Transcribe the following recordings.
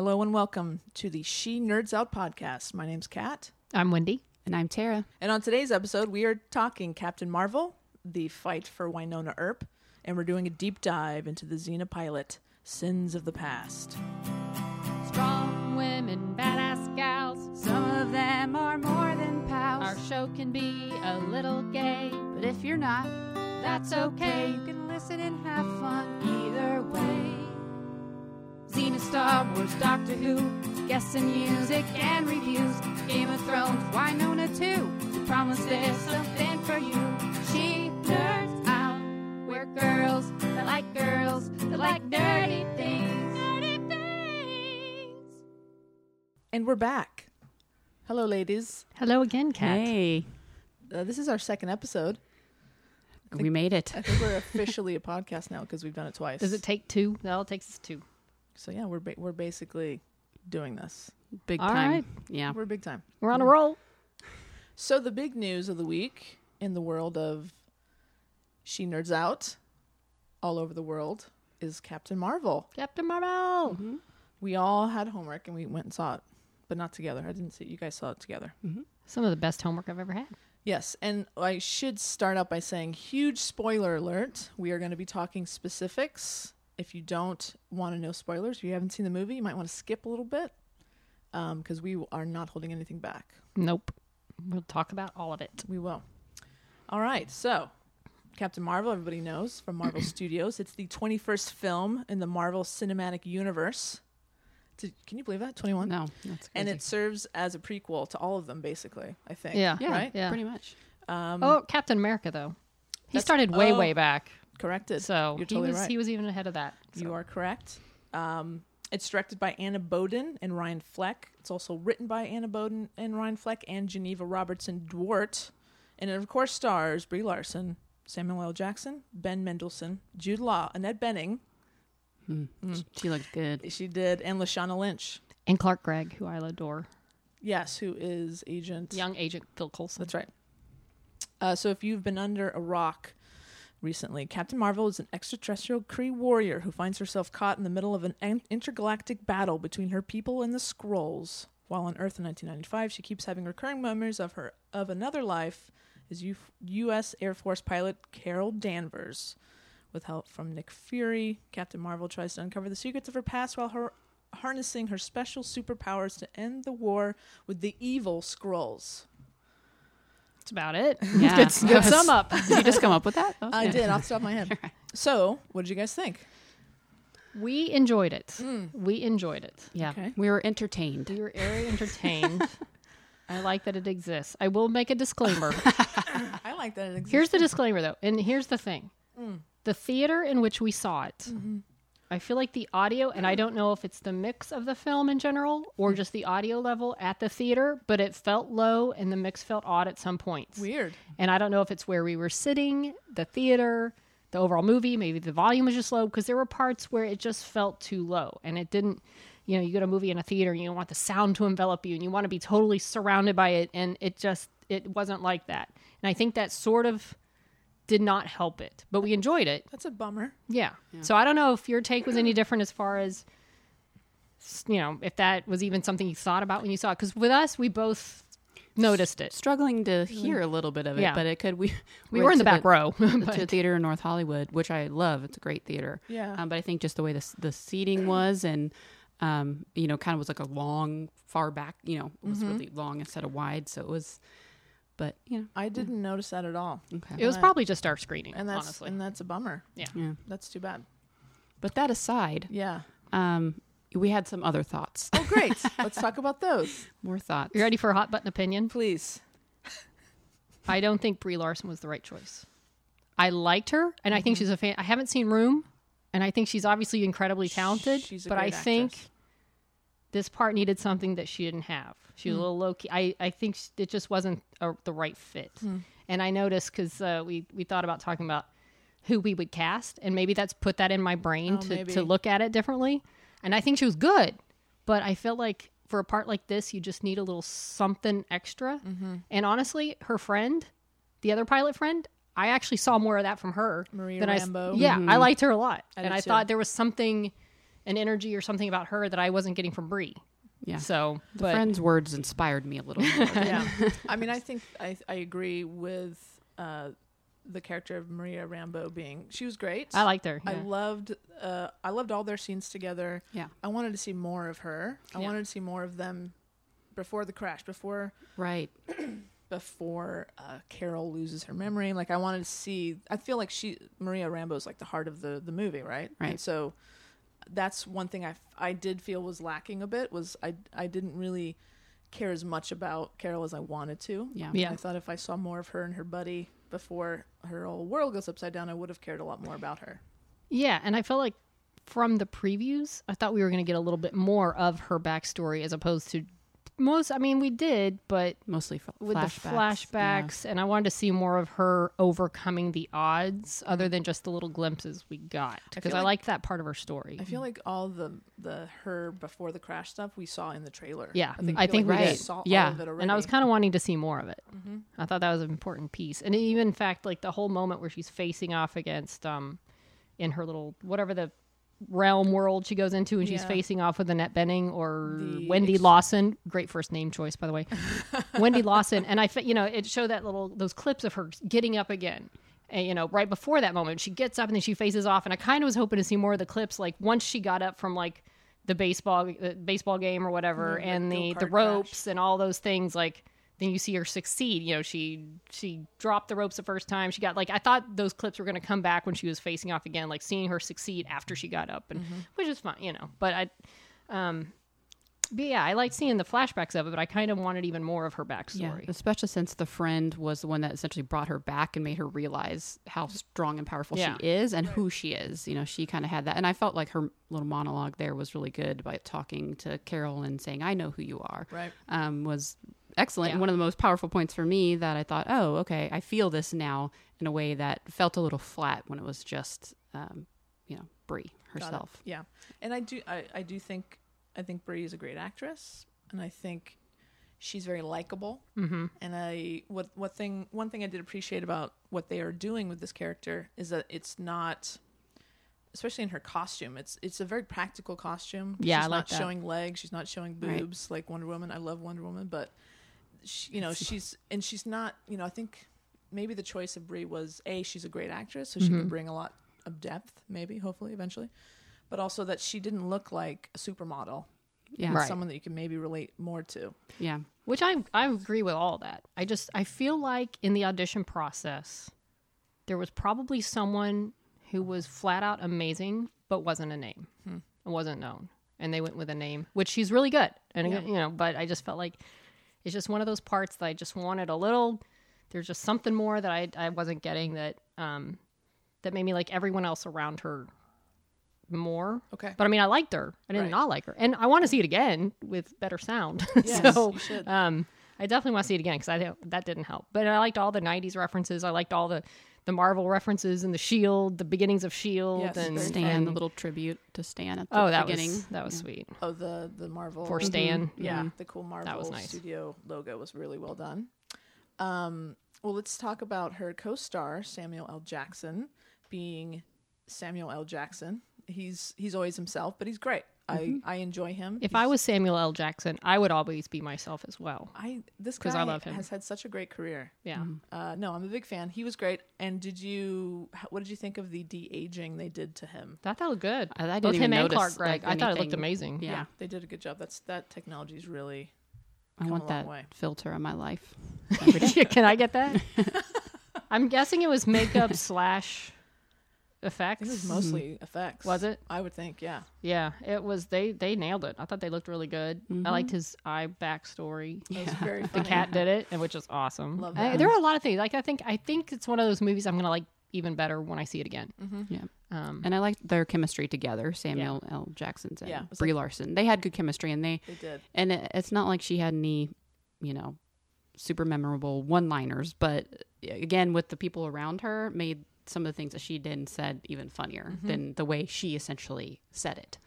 Hello and welcome to the She Nerds Out podcast. My name's Kat. I'm Wendy. And I'm Tara. And on today's episode, we are talking Captain Marvel, the fight for Wynonna Earp, and we're doing a deep dive into the Xena pilot, Sins of the Past. Strong women, badass gals. Some of them are more than pals. Our show can be a little gay, but if you're not, that's okay. you can listen and have fun either way. Xena, Star Wars, Doctor Who, guests and music and reviews. Game of Thrones, Wynonna too. We promise there's something for you. She nerds out. We're girls that like girls that like nerdy things. Nerdy things. And we're back. Hello, ladies. Hello again, Kat. Hey, Uh, this is our second episode. we made it. I think we're officially a podcast now because we've done it twice. Does it take two? No, it takes us two. So yeah, we're ba- we're basically doing this. Big All time. right. Yeah. We're big time. We're on a roll. So the big news of the week in the world of She Nerds Out, all over the world, is Captain Marvel. Captain Marvel. Mm-hmm. We all had homework and we went and saw it, but not together. I didn't see it. You guys saw it together. Some of the best homework I've ever had. Yes, and I should start out by saying huge spoiler alert. We are going to be talking specifics. If you don't want to know spoilers, if you haven't seen the movie, you might want to skip a little bit because we are not holding anything back. Nope. We'll talk about all of it. We will. All right, so Captain Marvel, everybody knows from Marvel Studios. It's the 21st film in the Marvel Cinematic Universe. Did, can you believe that? 21? No, that's crazy. And it serves as a prequel to all of them, basically, I think. Yeah. yeah, right? Yeah. pretty much. Um, Oh, Captain America though. He started way, oh. way back. Corrected. So You're totally he was right. he was even ahead of that. You are correct. Um, it's directed by Anna Boden and Ryan Fleck. It's also written by Anna Boden and Ryan Fleck and Geneva Robertson Dworet. And it, of course, stars Brie Larson, Samuel L. Jackson, Ben Mendelsohn, Jude Law, Annette Bening. Hmm. She looked good. She did, and Lashana Lynch. And Clark Gregg, who I adore. Yes, who is Agent. Young agent Phil Coulson. That's right. Uh, so if you've been under a rock recently, Captain Marvel is an extraterrestrial Kree warrior who finds herself caught in the middle of an intergalactic battle between her people and the Skrulls. While on Earth in 1995, she keeps having recurring memories of her of another life as U- U.S. Air Force pilot Carol Danvers. With help from Nick Fury, Captain Marvel tries to uncover the secrets of her past while her harnessing her special superpowers to end the war with the evil Skrulls. That's about it. Yeah. good, good That sum up. Did you just come up with that? That was I good. did off the top of my head. So, what did you guys think? We enjoyed it. Mm. We enjoyed it. Yeah. Okay. We were entertained. We were very entertained. I like that it exists. I will make a disclaimer. I like that it exists. Here's the disclaimer, though, and here's the thing: mm. the theater in which we saw it. Mm-hmm. I feel like the audio, and I don't know if it's the mix of the film in general or mm. just the audio level at the theater, but it felt low and the mix felt odd at some points. weird. And I don't know if it's where we were sitting, the theater, the overall movie, maybe the volume was just low because there were parts where it just felt too low and it didn't, you know, you go to a movie in a theater and you want the sound to envelop you and you want to be totally surrounded by it and it just it wasn't like that. And I think that sort of did not help it. But we enjoyed it. That's a bummer. Yeah. So I don't know if your take was any different as far as you know, if that was even something you thought about when you saw it cuz with us we both noticed it. Struggling to hear a little bit of it, Yeah. but it could. We We went were in the to back row. to a theater in North Hollywood, which I love. It's a great theater. Yeah. Um, but I think just the way the the seating was, and um, you know, kind of was like a long, far back. You know, it was really long instead of wide. So it was, but you know, I didn't notice that at all. okay. It was Right. probably just our screening, And that's honestly. and that's a bummer. yeah. yeah. That's too bad. But that aside, Yeah. um, we had some other thoughts. Oh, great. Let's talk about those, More thoughts. You ready for a hot button opinion? please. I don't think Brie Larson was the right choice. I liked her, and I think Mm-hmm. she's a fan. I haven't seen Room, and I think she's obviously incredibly talented. She's a but I great think this part needed something that she didn't have. She was Hmm. a little low key. I, I think it just wasn't a, the right fit. Hmm. And I noticed because uh, we we thought about talking about who we would cast, and maybe that's put that in my brain Oh, to, maybe. to look at it differently. And I think she was good, but I felt like for a part like this, you just need a little something extra. Mm-hmm. And honestly, her friend, the other pilot friend, I actually saw more of that from her Maria than I s- Rambo. yeah, I liked her a lot, I and I too. thought there was something an energy or something about her that I wasn't getting from Brie. Yeah. So, The but friend's words inspired me a little more. yeah. I mean, I think I I agree with uh, the character of Maria Rambo being she was great. I liked her. I loved uh, I loved all their scenes together. yeah. I wanted to see more of her. I Yeah. wanted to see more of them before the crash, before Right. before uh, Carol loses her memory. Like I wanted to see. I feel like she Maria Rambo is like the heart of the the movie, right? Right. And so that's one thing I I did feel was lacking a bit. Was I I didn't really care as much about Carol as I wanted to. Yeah. Yeah. I thought if I saw more of her and her buddy before her whole world goes upside down, I would have cared a lot more about her. Yeah, and I felt like from the previews, I thought we were going to get a little bit more of her backstory as opposed to most. I mean, we did, but Mostly f- with flashbacks. the flashbacks, and I wanted to see more of her overcoming the odds, other than just the little glimpses we got, because I, like- liked that part of her story. I feel like all the the her before the crash stuff we saw in the trailer. Yeah, I think, I think like we did. saw all Yeah. of it and I was kind of wanting to see more of it. Mm-hmm. I thought that was an important piece, and even in fact, like the whole moment where she's facing off against, um, in her little whatever the realm world she goes into, and she's Yeah. facing off with Annette Bening or The Wendy ex- Lawson. Great first name choice, by the way, Wendy Lawson. And I, you know, it showed that little those clips of her getting up again. And, you know, right before that moment, she gets up and then she faces off, and I kind of was hoping to see more of the clips, like once she got up from like the baseball the baseball game or whatever, Yeah, and the the crash. ropes and all those things, like then you see her succeed. You know, she she dropped the ropes the first time. She got like I thought those clips were going to come back when she was facing off again, like seeing her succeed after she got up, and which is fine, you know. But I, um, but yeah, I like seeing the flashbacks of it, but I kind of wanted even more of her Yeah, backstory. especially since the friend was the one that essentially brought her back and made her realize how strong and powerful Yeah. she is and who she is. You know, she kind of had that, and I felt like her little monologue there was really good by talking to Carol and saying, "I know who you are." right. Um, was excellent. Yeah. One of the most powerful points for me that I thought, oh, okay, I feel this now in a way that felt a little flat when it was just, um, you know, Brie herself. Yeah, and I do I, I do think I think Brie is a great actress, and I think she's very likable. Mm-hmm. And I what what thing one thing I did appreciate about what they are doing with this character is that it's not. Especially in her costume, it's it's a very practical costume. Yeah, she's I like not that. showing legs. She's not showing Right. boobs like Wonder Woman. I love Wonder Woman, but she, you know she's and she's not. You know, I think maybe the choice of Brie was a she's a great actress, so she Mm-hmm. can bring a lot of depth, maybe hopefully eventually, but also that she didn't look like a supermodel, Yeah. Right. someone that you can maybe relate more to. Yeah. Which I I agree with all that. I just I feel like in the audition process, there was probably someone who was flat out amazing but wasn't a name, Hmm. and wasn't known, and they went with a name, which she's really good, and Yeah. you know. But I just felt like it's just one of those parts that I just wanted a little. There's just something more that I I wasn't getting that um that made me like everyone else around her more. Okay. But I mean, I liked her. I didn't Right. not like her, and I want to see it again with better sound. Yes, so um, I definitely want to see it again because I that didn't help. But I liked all the '90s references. I liked all the the Marvel references and the Shield, the beginnings of Shield, Yes, and Stan, and- the little tribute to Stan at the oh, that beginning. was that was sweet Oh, the the Marvel for Stan. Yeah, the cool Marvel was nice. Studio logo was really well done. Um, well, let's talk about her co-star Samuel L. Jackson being Samuel L. Jackson. He's he's always himself, but he's great. I I enjoy him. If He's- I was Samuel L. Jackson, I would always be myself as well. I this 'Cause guy I love him. has had such a great career. Yeah. Uh, no, I'm a big fan. He was great. And did you? What did you think of the de aging they did to him? That that looked good. I, I didn't Both even him and Clark Gregg. like, I thought it looked amazing. Yeah. they did a good job. That's that technology is really. I want a long that way. filter in my life. Can I get that? I'm guessing it was makeup slash I effects. think it was mostly effects. Was it? I would think. Yeah. Yeah, it was. They they nailed it. I thought they looked really good. I mm-hmm. liked his eye backstory. That was very The cat did it, and which is awesome. Love I- that. there are a lot of things. Like I think I think it's one of those movies I'm gonna like even better when I see it again. Mm-hmm. Yeah. Um, And I liked their chemistry together, Samuel L. Jackson's and Yeah, Brie like- Larson. They had good chemistry, and they They did. and it, it's not like she had any, you know, super memorable one-liners, but uh, again, with the people around her, made some of the things that she did and said even funnier Mm-hmm. than the way she essentially said it.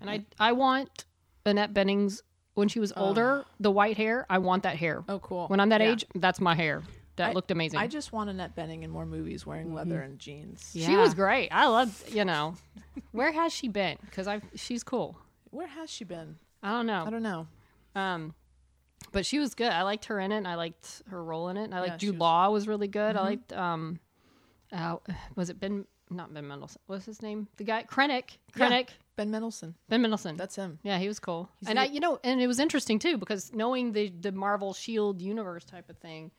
and I I want Annette Bening's when she was older, the white hair. I want that hair. Oh, cool. When I'm that Yeah. age, that's my hair. That I- looked amazing. I just want Annette Bening in more movies wearing leather and jeans. Yeah. She was great. I love, you know, where has she been? Because I, she's cool. Where has she been? I don't know. I don't know. Um, but she was good. I liked her in it. And I liked her role in it. And I liked Yeah, she Jude was- Law was really good. I liked um, uh, was it Ben? Not Ben Mendelsohn. What's his name? The guy Krennic. Yeah. Krennic. Ben Mendelsohn. Ben Mendelsohn. That's him. yeah, he was cool. He's and the- I, you know, and it was interesting too because knowing the the Marvel Shield universe type of thing,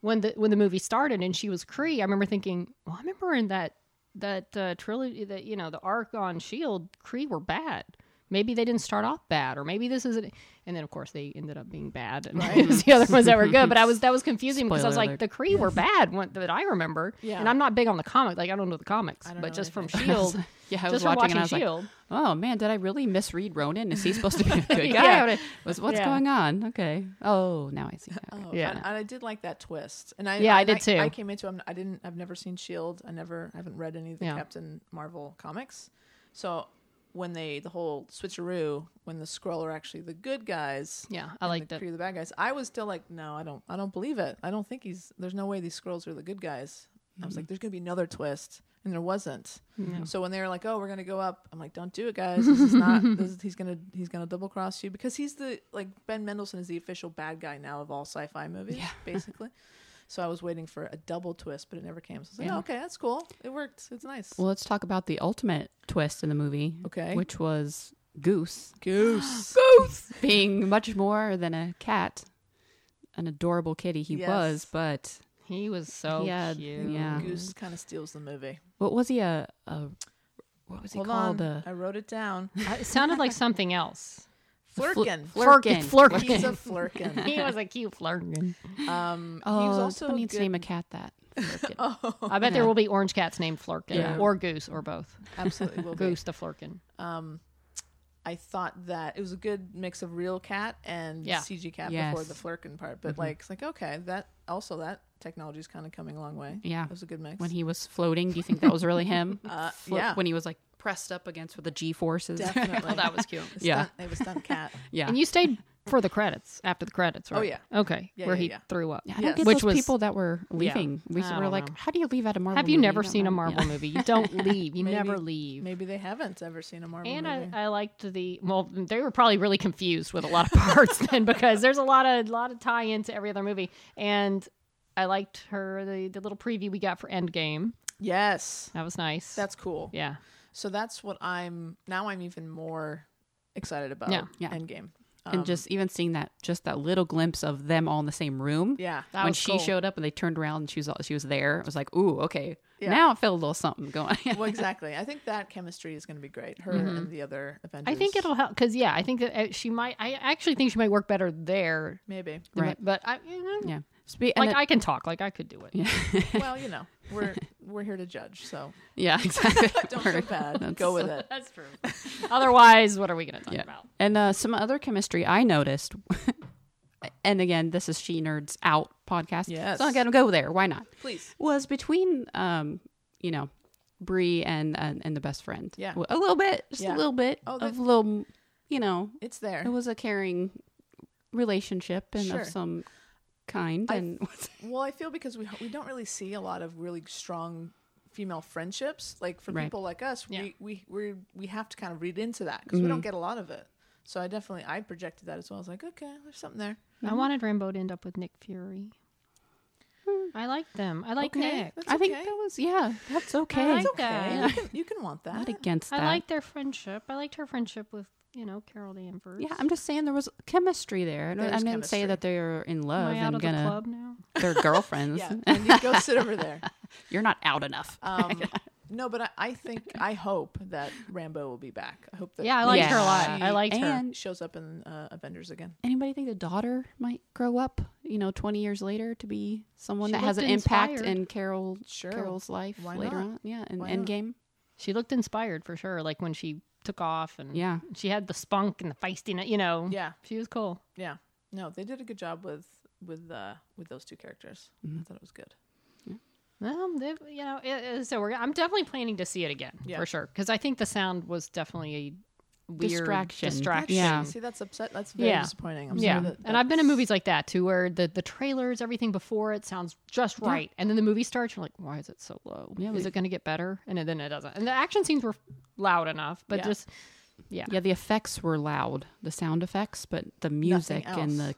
when the when the movie started and she was Kree, I remember thinking, well, I remember in that that uh, trilogy that you know the arc on Shield, Kree were bad. Maybe they didn't start off bad, or maybe this isn't. And then of course they ended up being bad, and it was the other ones that were good. But I was that was confusing because I was like, alert. the Kree were bad one, that I remember. Yeah. And I'm not big on the comic, like I don't know the comics, but know just from. Shield, Yeah, I just was from watching, watching and I was Shield. like, "Oh man, did I really misread Ronan? Is he supposed to be a good guy? Yeah. guy? Was what's Yeah. going on? Okay. Oh, now I see. Okay. Oh, Yeah. and, and I did like that twist. And I Yeah, I and did too. I came into. I'm, I didn't. I've never seen Shield. I never. I haven't read any of the Yeah. Captain Marvel comics. So when they the whole switcheroo, when the Skrull are actually the good guys, Yeah, I like the. Kree the bad guys. I was still like, no, I don't. I don't believe it. I don't think he's. There's no way these Skrulls are the good guys. I was like, mm-hmm. there's gonna be another twist, and there wasn't. So when they were like, "Oh, we're gonna go up," I'm like, "Don't do it, guys. This is not. This is, he's gonna he's gonna double cross you because he's the like Ben Mendelsohn is the official bad guy now of all sci-fi movies, yeah. basically." So I was waiting for a double twist, but it never came. So I was like, Yeah. "Oh, okay, that's cool. It worked. It's nice." Well, let's talk about the ultimate twist in the movie. Okay. Which was Goose. Goose. Goose being much more than a cat, an adorable kitty he Yes. was, but He was so He had- cute. yeah. Goose kind of steals the movie. what was he a, a what was he Hold called? on, A I wrote it down. Uh, It sounded like something else. Flerken. Flerken. Flerken. He's a flerken. he was a cute flerken. Um, Oh, he was also someone a needs to name a cat that. Oh, I bet there will be orange cats named Flerken Yeah. or Goose or both. absolutely will be. Goose to Flerken. Um, I thought that it was a good mix of real cat and Yeah. CG cat Yes. before the flerken part. But like, it's like okay, that also that technology is kind of coming a long way. Yeah. It was a good mix. When he was floating, do you think that was really him? Uh, Flo- yeah. When he was like pressed up against with the G forces. Definitely. that was cute. The Yeah. stunt, it was stunt cat. yeah. And you stayed for the credits after the credits, right? Oh, yeah. Okay. Yeah, where yeah, he yeah. threw up. I don't Yes. get Which those was- people that were leaving. We were like, know. how do you leave at a Marvel Have you movie? never don't seen a. Marvel Yeah. movie? You don't leave. You Maybe- never leave. Maybe they haven't ever seen a Marvel movie. And I. I liked the well. They were probably really confused with a lot of parts then because there's a lot of lot of tie into every other movie. And I liked her the the little preview we got for Endgame. yes, That was nice. that's cool. yeah. So that's what I'm now. I'm even more excited about. Yeah. Yeah. Endgame. and Um, just even seeing that, just that little glimpse of them all in the same room. yeah, That when was she cool. showed up and they turned around and she was all, she was there, it was like, ooh, okay. Yeah. Now I feel a little something going. well, exactly. I think that chemistry is going to be great. Her and the other Avengers. I think it'll help because yeah, I think that uh, she might. I actually think she might work better there. maybe. than- Right. But I, you know, yeah. Spe- like it- I can talk. Like I could do it. yeah. well, you know, we're we're here to judge, so yeah, exactly. don't feel bad. Go with it. That's true. Otherwise, what are we going to talk Yeah. about? And uh, some other chemistry I noticed. and again, this is She Nerds Out podcast. Yes. So I'm going to go there. Why not? Please. Was between, um, you know, Brie and, and and the best friend. Yeah. A little bit, just Yeah. a little bit Oh, of that- little, you know, It's there. it was a caring relationship and Sure. of some kind. I- and Well, I feel because we we don't really see a lot of really strong female friendships. Like for Right. people like us, Yeah. we we we we have to kind of read into that because we don't mm-hmm. get a lot of it. So I definitely I projected that as well. I was like, okay, there's something there. Mm-hmm. I wanted Rambo to end up with Nick Fury. Hmm. I like them. I like okay, Nick. that's I think that was yeah, that's okay. like That's okay. that. You can you can want that. Not against that. I like their friendship. I liked her friendship with you know Carol Danvers. yeah, I'm just saying there was chemistry there. I don't- I There's didn't say that they're in love. Am love I out and of gonna the club now? they're girlfriends. yeah, and you go sit over there. You're not out enough. Um, no, but I, I think I hope that Rambo will be back. I hope that Yeah, I liked her a lot. she I liked her. and shows up in uh, Avengers again. anybody think the daughter might grow up, you know, 20 years later to be someone She that has an looked impact in Carol Sure. Carol's life Why later not? on? Yeah, in Why not? Endgame. She looked inspired for sure. Like when she took off and Yeah. she had the spunk and the feistiness. You know, Yeah, she was cool. yeah. No, they did a good job with with uh, with those two characters. Mm-hmm. I thought it was good. Um, they, you know, it, it- so we're, I'm definitely planning to see it again Yeah. for sure because I think the sound was definitely weird Distraction. distraction. Yeah. See, that's upset. That's very Yeah. disappointing. I'm Yeah, sorry that and I've been in movies like that too, where the the trailers, everything before it sounds just right, and then the movie starts, you're like, why is it so low? Yeah, is it going to get better? And then it doesn't. And the action scenes were loud enough, but Yeah. just yeah, Yeah, the effects were loud, the sound effects, but the music and the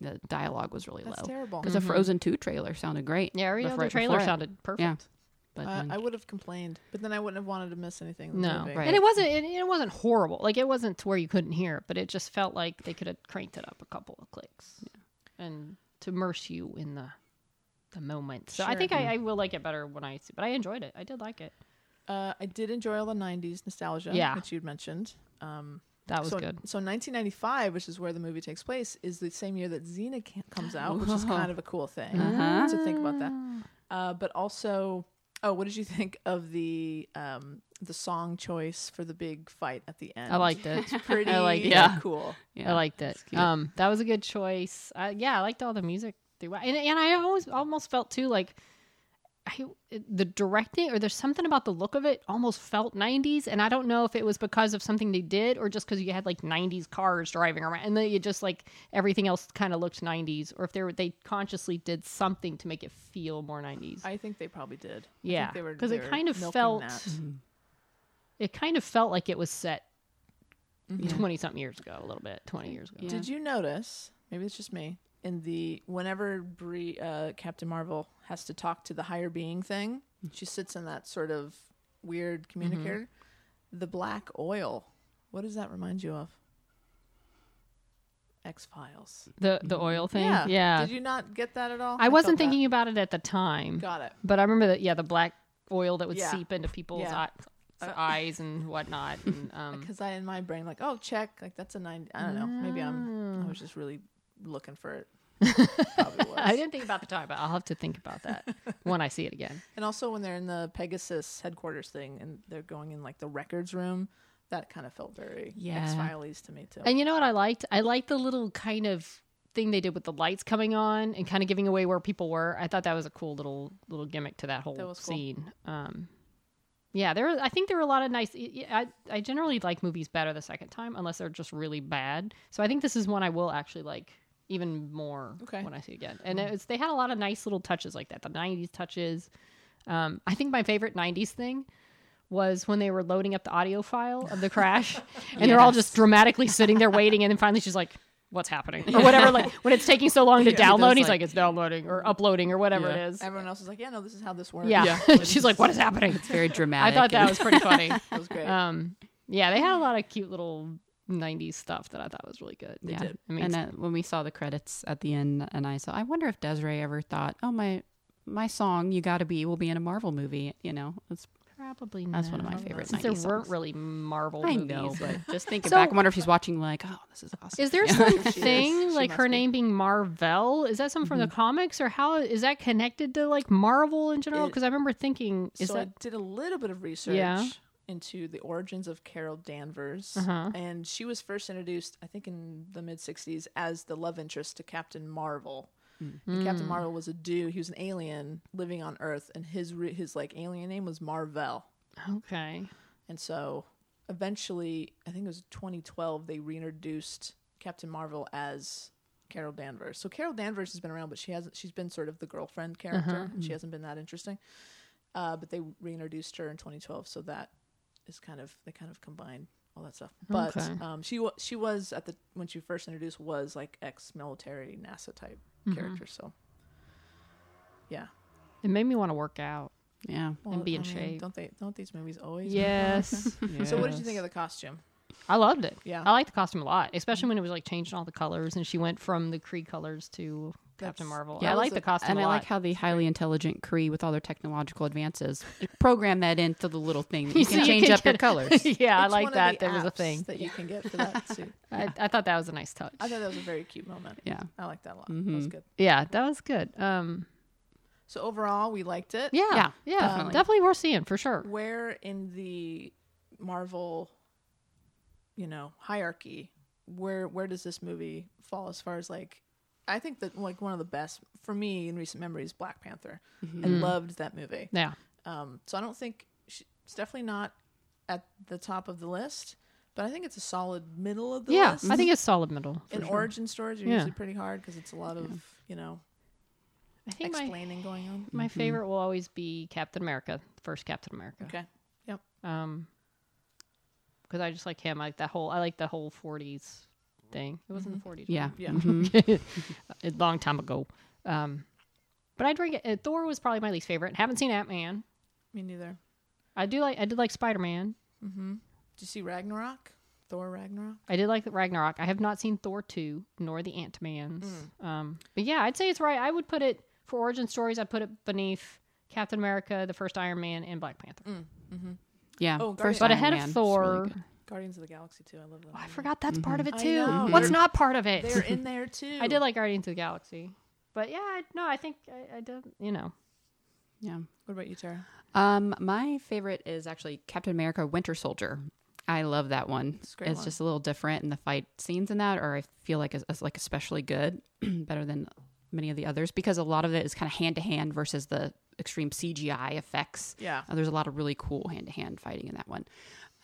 the dialogue was really That's low. terrible. Because the mm-hmm. Frozen Two trailer sounded great. yeah. the, before- other trailer before it. sounded perfect. Yeah. But Uh, then- I would have complained, but then I wouldn't have wanted to miss anything. No. Right. and it wasn't. It, it wasn't horrible. Like it wasn't to where you couldn't hear it, but it just felt like they could have cranked it up a couple of clicks, and to immerse you in the the moment. So I Sure. think I, I will like it better when I see. But I enjoyed it. I did like it. Uh, I did enjoy all the '90s nostalgia, Yeah. which you'd mentioned. Um, That was so, good. So 1995, which is where the movie takes place, is the same year that Xena comes out, which is kind of a cool thing Uh-huh. to think about that. Uh, but also, oh, what did you think of the um, the song choice for the big fight at the end? I liked it. It's pretty I liked it. Yeah. cool. yeah. I liked it. Um, that was a good choice. Uh, yeah, I liked all the music throughout, and and I always almost felt too like. I, the directing or there's something about the look of it almost felt 90s and i don't know if it was because of something they did or just because you had like 90s cars driving around and then you just like everything else kind of looked 90s or if they were they consciously did something to make it feel more 90s I think they probably did. Yeah think they were because it kind of milking felt that. it kind of felt like it was set Mhm. 20 something years ago a little bit 20 years ago Yeah. Did you notice? Maybe it's just me. In the whenever Brie, uh, Captain Marvel has to talk to the higher being thing, mm-hmm. she sits in that sort of weird communicator. Mm-hmm. The black oil. What does that remind you of? X Files. the the mm-hmm. oil thing Yeah. yeah Did you not get that at all? I wasn't felt that. thinking about it at the time, Got it. but I remember that. Yeah, the black oil that would Yeah. seep into people's Yeah. eye, uh, eyes and whatnot. And, um, Because I in my brain like, oh, check. Like that's a nine. I don't know. Maybe I'm. I ah. was just really looking for it. Probably was. I didn't think about the time, but I'll have to think about that when I see it again. And also when they're in the Pegasus headquarters thing and they're going in like the records room, that kind of felt very Yeah. X Files to me too. And you know what I liked? I liked the little kind of thing they did with the lights coming on and kind of giving away where people were. I thought that was a cool little little gimmick to that whole That cool. scene. Um, yeah, there. I think there were a lot of nice. I I generally like movies better the second time unless they're just really bad. So I think this is one I will actually like even more Okay. when I see it again. And it's they had a lot of nice little touches like that. The '90s touches. Um, I think my favorite '90s thing was when they were loading up the audio file of the crash, and they're all just dramatically sitting there waiting, and then finally she's like, "What's happening?" or whatever. Like when it's taking so long to Yeah. download, he's like- like, "It's downloading" or uploading or whatever Yeah. it is. Everyone else is like, yeah, no, this is how this works. Yeah, she's like, "What is happening?" It's very dramatic. I thought that was pretty funny. that was great. Um, yeah, they had a lot of cute little '90s stuff that I thought was really good. yeah. did. I mean, and uh, when we saw the credits at the end, and I saw, I wonder if Des'ree ever thought, oh my, my song "You Gotta Be" will be in a Marvel movie. You know, it's, probably not. That's one of my not. favorite Since 90s there weren't really Marvel I movies. know, but just thinking So- back, I wonder if she's watching like, oh, this is awesome. Is there Yeah. some thing like her be. name being Marvel? Is that something from the comics, or how is that connected to like Marvel in general? Because I remember thinking, is so that I did a little bit of research Yeah. Into the origins of Carol Danvers, Uh-huh. and she was first introduced, I think, in the mid '60s as the love interest to Captain Marvel. And Hmm. Captain Marvel was a dude; he was an alien living on Earth, and his re- his like alien name was Marvel. okay? And so eventually, I think it was 2012, they reintroduced Captain Marvel as Carol Danvers. So Carol Danvers has been around, but she hasn't. She's been sort of the girlfriend character, and she hasn't been that interesting. Uh, but they reintroduced her in 2012, so that is kind of they kind of combine all that stuff. But Okay. um, she wa- she was at the when she first introduced was like ex-military NASA type character. So yeah, It made me want to work out. yeah. And be in mean, shape. Don't they? Don't these movies always? Yes. So what did you think of the costume? I loved it. Yeah. I liked the costume a lot, especially when it was like changing all the colors, and she went from the Kree colors to Captain Marvel. yeah, I that like was the costume And a I lot. like how the highly intelligent Kree, with all their technological advances, program that into the little thing. that You So can you change can up your colors. yeah, I like one of that. There was a thing. that you can get for that suit. I, I thought that was a nice touch. I thought that was a very cute moment. Yeah. I like that a lot. That was good. Yeah, that was good. Um, So overall, we liked it. yeah, yeah, Yeah, definitely. definitely. worth seeing for sure. Where in the Marvel, you know, hierarchy, where where does this movie fall as far as like? I think that like one of the best for me in recent memory is Black Panther. I loved that movie. Yeah, Um, so I don't think she, it's definitely not at the top of the list, But I think it's a solid middle of the Yeah, list. I think it's solid middle. for in sure. origin stories are Yeah. usually pretty hard because it's a lot of you know I think my explaining going on. my favorite will always be Captain America, first Captain America. Okay. Yep. Um, because I just like him. I like that whole. I like the whole '40s thing. It wasn't the '40s. Yeah. Yeah. Mhm. a long time ago. Um, but I drink it. Uh, Thor was probably my least favorite. Haven't seen Ant Man. Me neither. I do like. I did like Spider Man. Mm-hmm. Did you see Ragnarok? Thor Ragnarok. I did like the Ragnarok. I have not seen Thor two nor the Ant Mans. Mm. Um, but yeah, I'd say it's right. I would put it for origin stories. I'd put it beneath Captain America, the first Iron Man, and Black Panther. Mm-hmm. Yeah. Oh, first But Iron ahead Man of Thor, really good. Guardians of the Galaxy too. I love that. Oh, I forgot that's part of it I too. know. What's not part of it? They're in there too. I did like Guardians of the Galaxy, but yeah, I- no, I think I, I did. You know, Yeah. What about you, Tara? Um, my favorite is actually Captain America: Winter Soldier. I love that one. It's a great one. just a little different, and the fight scenes in that are I feel like is, is like especially good, better than many of the others because a lot of it is kind of hand to hand versus the extreme CGI effects. Yeah. Uh, there's a lot of really cool hand to hand fighting in that one,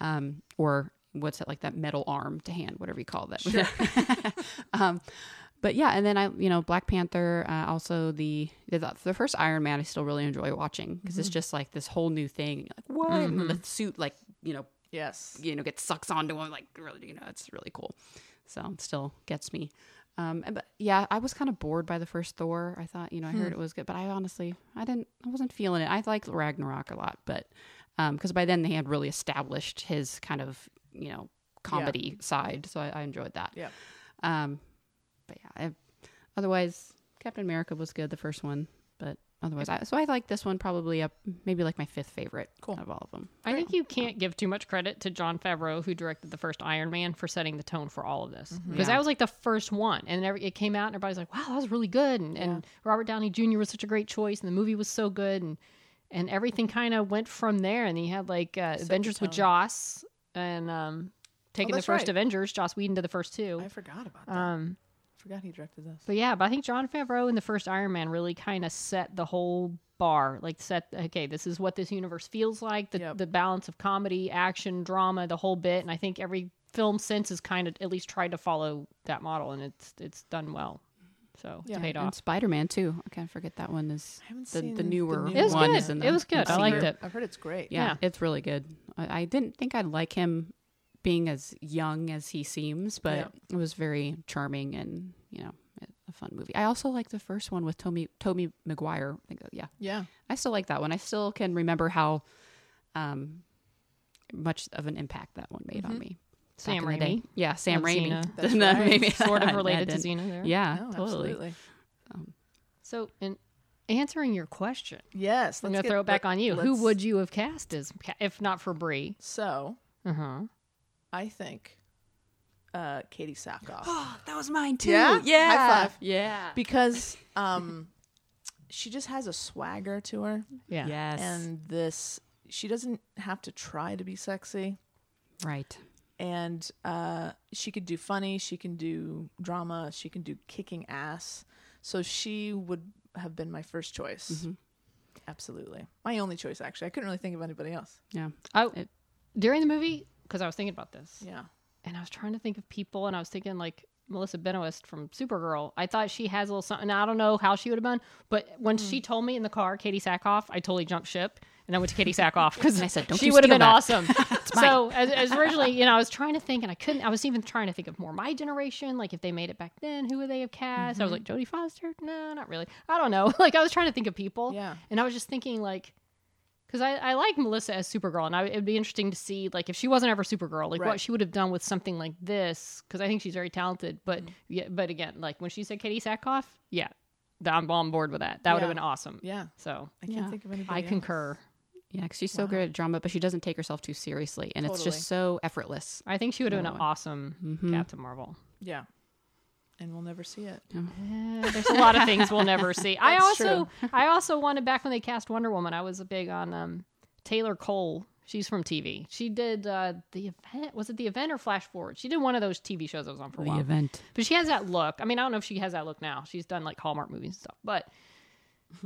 um, or what's it like that metal arm to hand, whatever you call that. um, but yeah, and then I, you know, Black Panther, uh, also the, the the first Iron Man, I still really enjoy watching because it's just like this whole new thing. Like what? Then the suit, like you know, Yes. you know, gets sucks onto him. Like really, you know, it's really cool. So it still gets me. Um, but yeah, I was kind of bored by the first Thor. I thought, you know, I heard it was good, but I honestly, I didn't, I wasn't feeling it. I like Ragnarok a lot, but because by then they had really established his kind of, you know, comedy side, so I, I enjoyed that. Yeah. Um, but yeah, I, otherwise, Captain America was good, the first one, but otherwise, I, so I like this one probably up, maybe like my fifth favorite Cool. out of all of them. I think you can't give too much credit to Jon Favreau, who directed the first Iron Man, for setting the tone for all of this. Because Yeah. that was like the first one, and every, it came out, and everybody's like, "Wow, that was really good," and, and Robert Downey Jr. was such a great choice, and the movie was so good, and and everything kind of went from there. And he had like uh, Avengers with. Joss, and um, taking the first right. Avengers, Joss Whedon did the first two. I forgot about that. Um, forgot he directed this. But yeah, but I think Jon Favreau in the first Iron Man really kind of set the whole bar. Like set okay, this is what this universe feels like. The Yep. the balance of comedy, action, drama, the whole bit. And I think every film since has kind of at least tried to follow that model, and it's it's done well. So Yeah, it's paid And off. Spider Man too. I can't forget that one is I haven't the, seen the the newer new It was one. good. It was good. I've I seen liked it. I've heard it's great. Yeah, Yeah. it's really good. I, I didn't think I'd like him being as young as he seems, but Yeah. it was very charming and you know a fun movie. I also like the first one with Tommy Tobey Maguire. I think yeah, Yeah. I still like that one. I still can remember how um much of an impact that one made on me. Back Sam in day. Raimi. Yeah, Sam Of Raimi. Xena. That's That right. maybe- Sort of related to didn't- Xena there. Yeah, No, totally. absolutely. So in answering your question, Yes. I'm gonna throw it back let- on you. Who would you have cast as, if not for Brie? So Uh huh. I think uh, Katee Sackhoff Oh, that was mine too. Yeah? yeah, High five. yeah. because um, she just has a swagger to her, Yeah. Yes, and this she doesn't have to try to be sexy. right. And uh, she could do funny, she can do drama, she can do kicking ass. So she would have been my first choice. Mm-hmm. Absolutely, my only choice. Actually, I couldn't really think of anybody else. Yeah, I, It- during the movie, because I was thinking about this, Yeah, and I was trying to think of people, and I was thinking like Melissa Benoist from Supergirl. I thought she has a little something. I don't know how she would have been, but when Hmm. she told me in the car, Katee Sackhoff, I totally jumped ship. And I went to Katee Sackhoff because I said, "Don't she would have been that." awesome. so as, as originally, you know, I was trying to think, and I couldn't. I was even trying to think of more my generation, like if they made it back then, who would they have cast? Mm-hmm. I was like Jodie Foster, no, not really. I don't know. Like I was trying to think of people, Yeah. and I was just thinking like because I, I like Melissa as Supergirl, and I, it'd be interesting to see like if she wasn't ever Supergirl, like Right. what she would have done with something like this. Because I think she's very talented. But Mm-hmm. yeah, but again, like when she said Katee Sackhoff, yeah, I'm on board with that. That would have been awesome. yeah. So I can't Yeah. think of anybody. I else. concur. Yeah. 'cause she's so good at drama, but she doesn't take herself too seriously, and it's just so effortless. I think she would have been an awesome Mm-hmm. Captain Marvel. Yeah, and we'll never see it. There's a lot of things we'll never see. I That's also I also wanted back when they cast Wonder Woman. I was a big on um, Taylor Cole. She's from TV. She did uh, the event. Was it the event or Flash Forward? She did one of those TV shows I was on for a while. The event. But she has that look. I mean, I don't know if she has that look now. She's done like Hallmark movies and stuff. But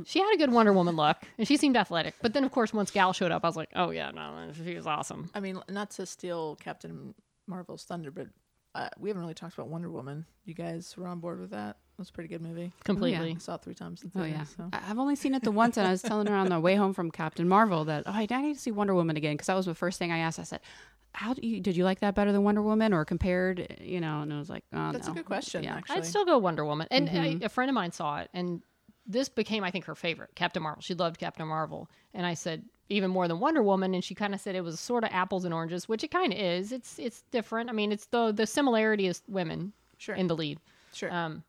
she had a good Wonder Woman look, and she seemed athletic. But then, of course, once Gal showed up, I was like, oh yeah, no, she was awesome. I mean, not to steal Captain Marvel's Thunder, but uh, we haven't really talked about Wonder Woman. You guys were on board with that? It was a pretty good movie. completely. I saw it three times Oh yeah, So. I- I've only seen it the once, and I was telling her on the way home from Captain Marvel that oh, I need to see Wonder Woman again because that was the first thing I asked. I said, "How do you did you like that better than Wonder Woman or compared?" You know, and I was like, oh, That's a good question, Yeah, actually. I'd still go Wonder Woman. And Mhm. I, a friend of mine saw it, and this became, I think, her favorite, Captain Marvel. She loved Captain Marvel. And I said, even more than Wonder Woman. And she kind of said it was sort of apples and oranges, which it kind of is. It's it's different. I mean, it's the the similarity is women Sure. in the lead. sure. Um,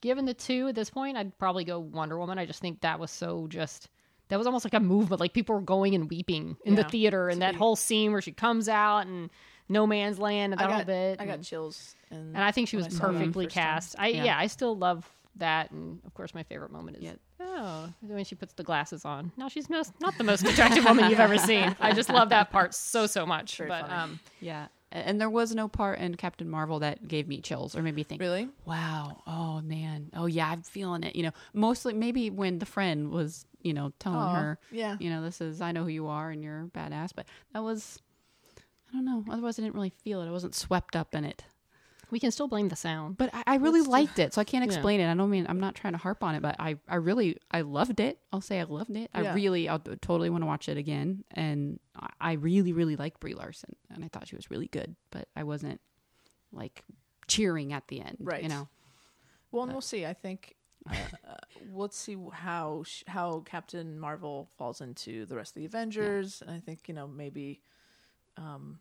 given the two at this point, I'd probably go Wonder Woman. I just think that was so just. That was almost like a movement. Like people were going and weeping in the theater, and that scene where she comes out and no man's land and that whole got, bit. I got and- chills. And, and I think she was I saw it the perfectly first time. cast. I yeah. Yeah. I still love that, and of course, my favorite moment is Yeah. oh when she puts the glasses on. now she's most, not the most attractive woman you've ever seen. I just love that part so so much. Very but funny. um, yeah. And there was no part in Captain Marvel that gave me chills or made me think, Really? wow, oh man, oh yeah, I'm feeling it. You know, mostly maybe when the friend was, you know, telling Aw, her, Yeah. you know, this is I know who you are and you're badass, but that was, I don't know. Otherwise, I didn't really feel it. I wasn't swept up in it. We can still blame the sound. But I, I really Let's liked it, so I can't explain it. I don't mean I'm not trying to harp on it, but I, I really I loved it. I'll say I loved it. I Yeah. really I totally want to watch it again, and I, I really really like Brie Larson, and I thought she was really good, but I wasn't like cheering at the end, Right. You know, Well, and we'll see. I think uh, uh, let's see how sh- how Captain Marvel falls into the rest of the Avengers, and I think you know maybe um,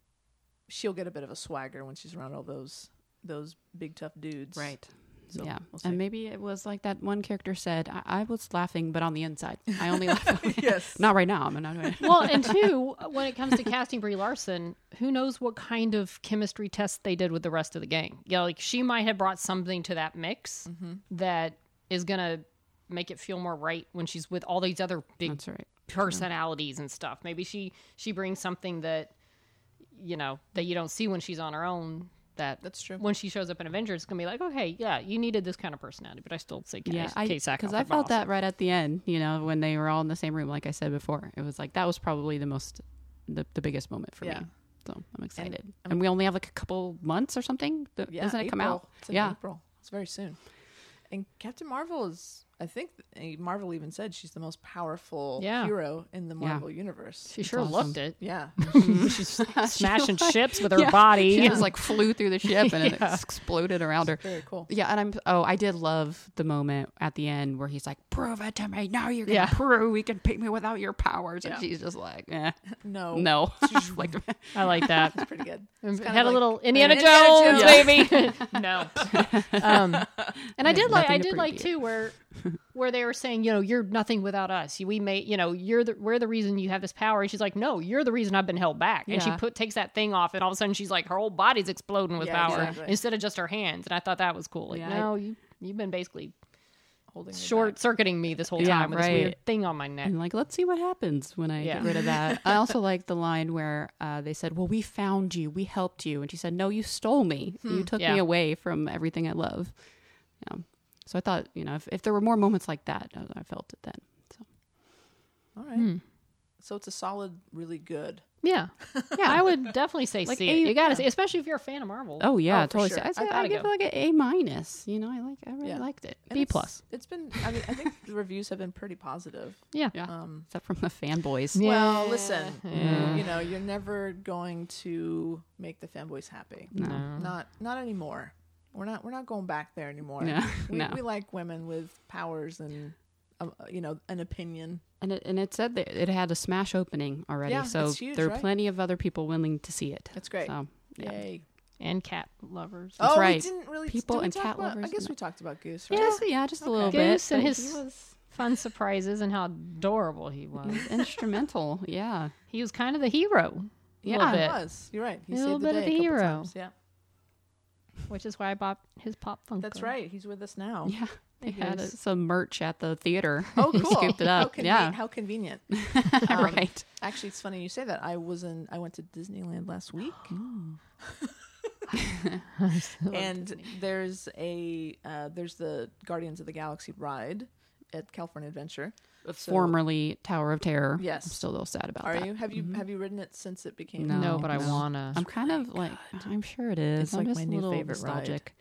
she'll get a bit of a swagger when she's around all those those big tough dudes. right? So, yeah, we'll and maybe it was like that one character said. I, I was laughing, but on the inside, I only laugh. yes. not right now. I'm not. Doing it. well, and two, when it comes to casting Brie Larson, who knows what kind of chemistry test they did with the rest of the gang? You know, like she might have brought something to that mix Mm-hmm. that is gonna make it feel more right when she's with all these other big That's right. personalities and stuff. Maybe she she brings something that you know that you don't see when she's on her own. That That's true. when she shows up in Avengers, it's gonna be like, okay, yeah, you needed this kind of personality, but I still say Kay, Yeah, I Kay Sackhoff because I felt that right at the end. You know, when they were all in the same room, like I said before, it was like that was probably the most, the, the biggest moment for Yeah. me. So I'm excited, and, I'm- we only have like a couple months or something. Th- Yeah, Doesn't it come April. out? It's in Yeah. April. It's very soon. And Captain Marvel is, I think, uh, Marvel even said she's the most powerful Yeah. hero in the Yeah. Marvel universe. She sure awesome. looked it. Yeah. She's smashing ships with her Yeah. body. She just like flew through the ship and it exploded around her. Very cool. Yeah, and I'm oh, I did love the moment at the end where he's like, "Prove it to me now. You're gonna Yeah. prove you can pick me without your powers," Yeah. and she's just like, eh, No. "No." like, I like that. It's pretty good. It had kinda a little Indiana, Indiana Jones, Jones. baby. no. Um, and I did like I did like too where where they were saying, you know, you're nothing without us. We made, you know, you're the we're the reason you have this power. And she's like, no, you're the reason I've been held back. And she put takes that thing off, and all of a sudden she's like, her whole body's exploding with Yeah, power exactly. instead of just her hands. And I thought that was cool. Like, Yeah, no, you you've been basically Holding short circuiting me this whole time with this weird thing on my neck. And like, let's see what happens when I get rid of that. I also like the line where uh, they said, "Well, we found you, we helped you," and she said, "No, you stole me. You took me away from everything I love." Yeah. So I thought, you know, if, if there were more moments like that, I, I felt it then. So All right. Hmm. So it's a solid, really good. Yeah, yeah, I would definitely say Like see it. You got to yeah. see, especially if you're a fan of Marvel. oh yeah, Oh, totally. sure. I'd I say I, gotta give go. it like an A minus. You know, I like, I really Yeah. liked it. And B it's- plus. It's been. I mean, I think the reviews have been pretty positive. Yeah, Yeah, Um, except from the fanboys. Yeah. Well, listen. Yeah. You know, you're never going to make the fanboys happy. No. Not not anymore. We're not we're not going back there anymore. No, we, no. we like women with powers and um, uh, you know an opinion. And it, and it said that it had a smash opening already, Yeah, so it's huge, there are right? plenty of other people willing to see it. That's great. So yeah. Yay! and cat lovers. That's oh, right. we didn't really People did and cat about- I guess we talked about Goose. Right? Just, yeah, just a little Okay. bit. Goose and his was, fun surprises and how adorable he he was. was instrumental. Yeah, he was kind of the hero. Yeah. a little It bit, was. You're right. He A saved little the bit day of a the couple hero. times. Yeah, which is why I bought his pop funk. that's right. He's with us now. yeah. They He had is. some merch at the theater. Oh, He cool. scooped it How, up. yeah, how convenient. Um, right. Actually, it's funny you say that. I was in. I went to Disneyland last week, and there's a uh, there's the Guardians of the Galaxy ride at California Adventure. So- Formerly Tower of Terror. Yes. I'm still a little sad about Are that. you? Have you mm-hmm. have you ridden it since it became? No. No, but I wanna. I'm oh kind of like I'm sure it is. It's I'm like just my a new little favorite ride. nostalgic.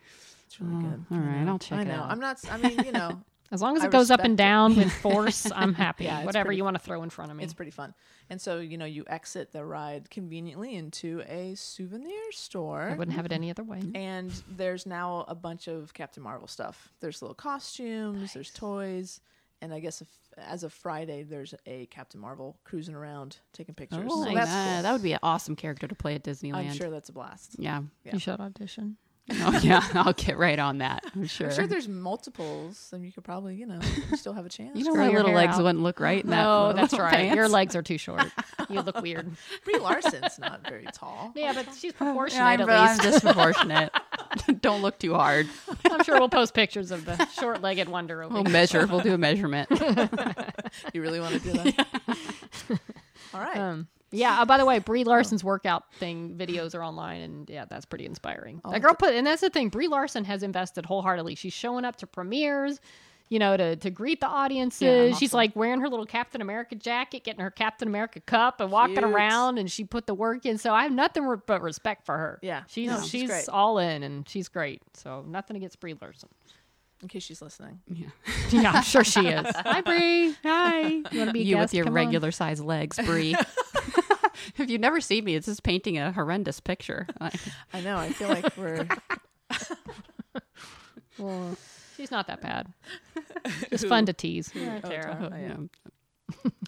It's really Oh, good. all I right, know. I'll check I it know. out. I'm not. I mean, you know, As long as I it goes up respect and it. down with force, I'm happy. Yeah, Whatever pretty you want to throw in front of me. it's pretty fun. And so you know, you exit the ride conveniently into a souvenir store. I wouldn't have it any other way. and there's now a bunch of Captain Marvel stuff. There's little costumes, there's toys, and I guess if, as of Friday, there's a Captain Marvel cruising around taking pictures. Oh, so nice. that's that, cool. that would be an awesome character to play at Disneyland. I'm sure that's a blast. Yeah. Yeah. You should audition. Oh yeah, I'll get right on that. I'm sure. I'm sure there's multiples, and you could probably, you know, you still have a chance. you know my little legs out. wouldn't look right in. No, little that's right. Your legs are too short. You look weird. Brie Larson's not very tall. Yeah, but she's proportionate Yeah, I'm, at I'm least. disproportionate. Don't look too hard. I'm sure we'll post pictures of the short-legged wonder over We'll here. measure. We'll do a measurement. You really want to do that? All right. Um, yeah. Uh, by the way, Brie Larson's workout thing videos are online, and yeah, that's pretty inspiring. I'll that girl put, and that's the thing. Brie Larson has invested wholeheartedly. She's showing up to premieres, you know, to to greet the audiences. Yeah, She's awesome. like wearing her little Captain America jacket, getting her Captain America cup, and walking Cute. around. And she put the work in. So I have nothing re- but respect for her. Yeah. she's No, she's she's great. all in, and she's great. So nothing against Brie Larson. In case she's listening. Yeah. Yeah, I'm sure she is. Hi, Brie. Hi. You want to be a You guest? with your Come on. regular size legs, Brie. if you've never seen me, it's just painting a horrendous picture. I know. I feel like we're. Well, she's not that bad. It's fun to tease. Yeah, Oh, Tara. Tara. Yeah. I'm,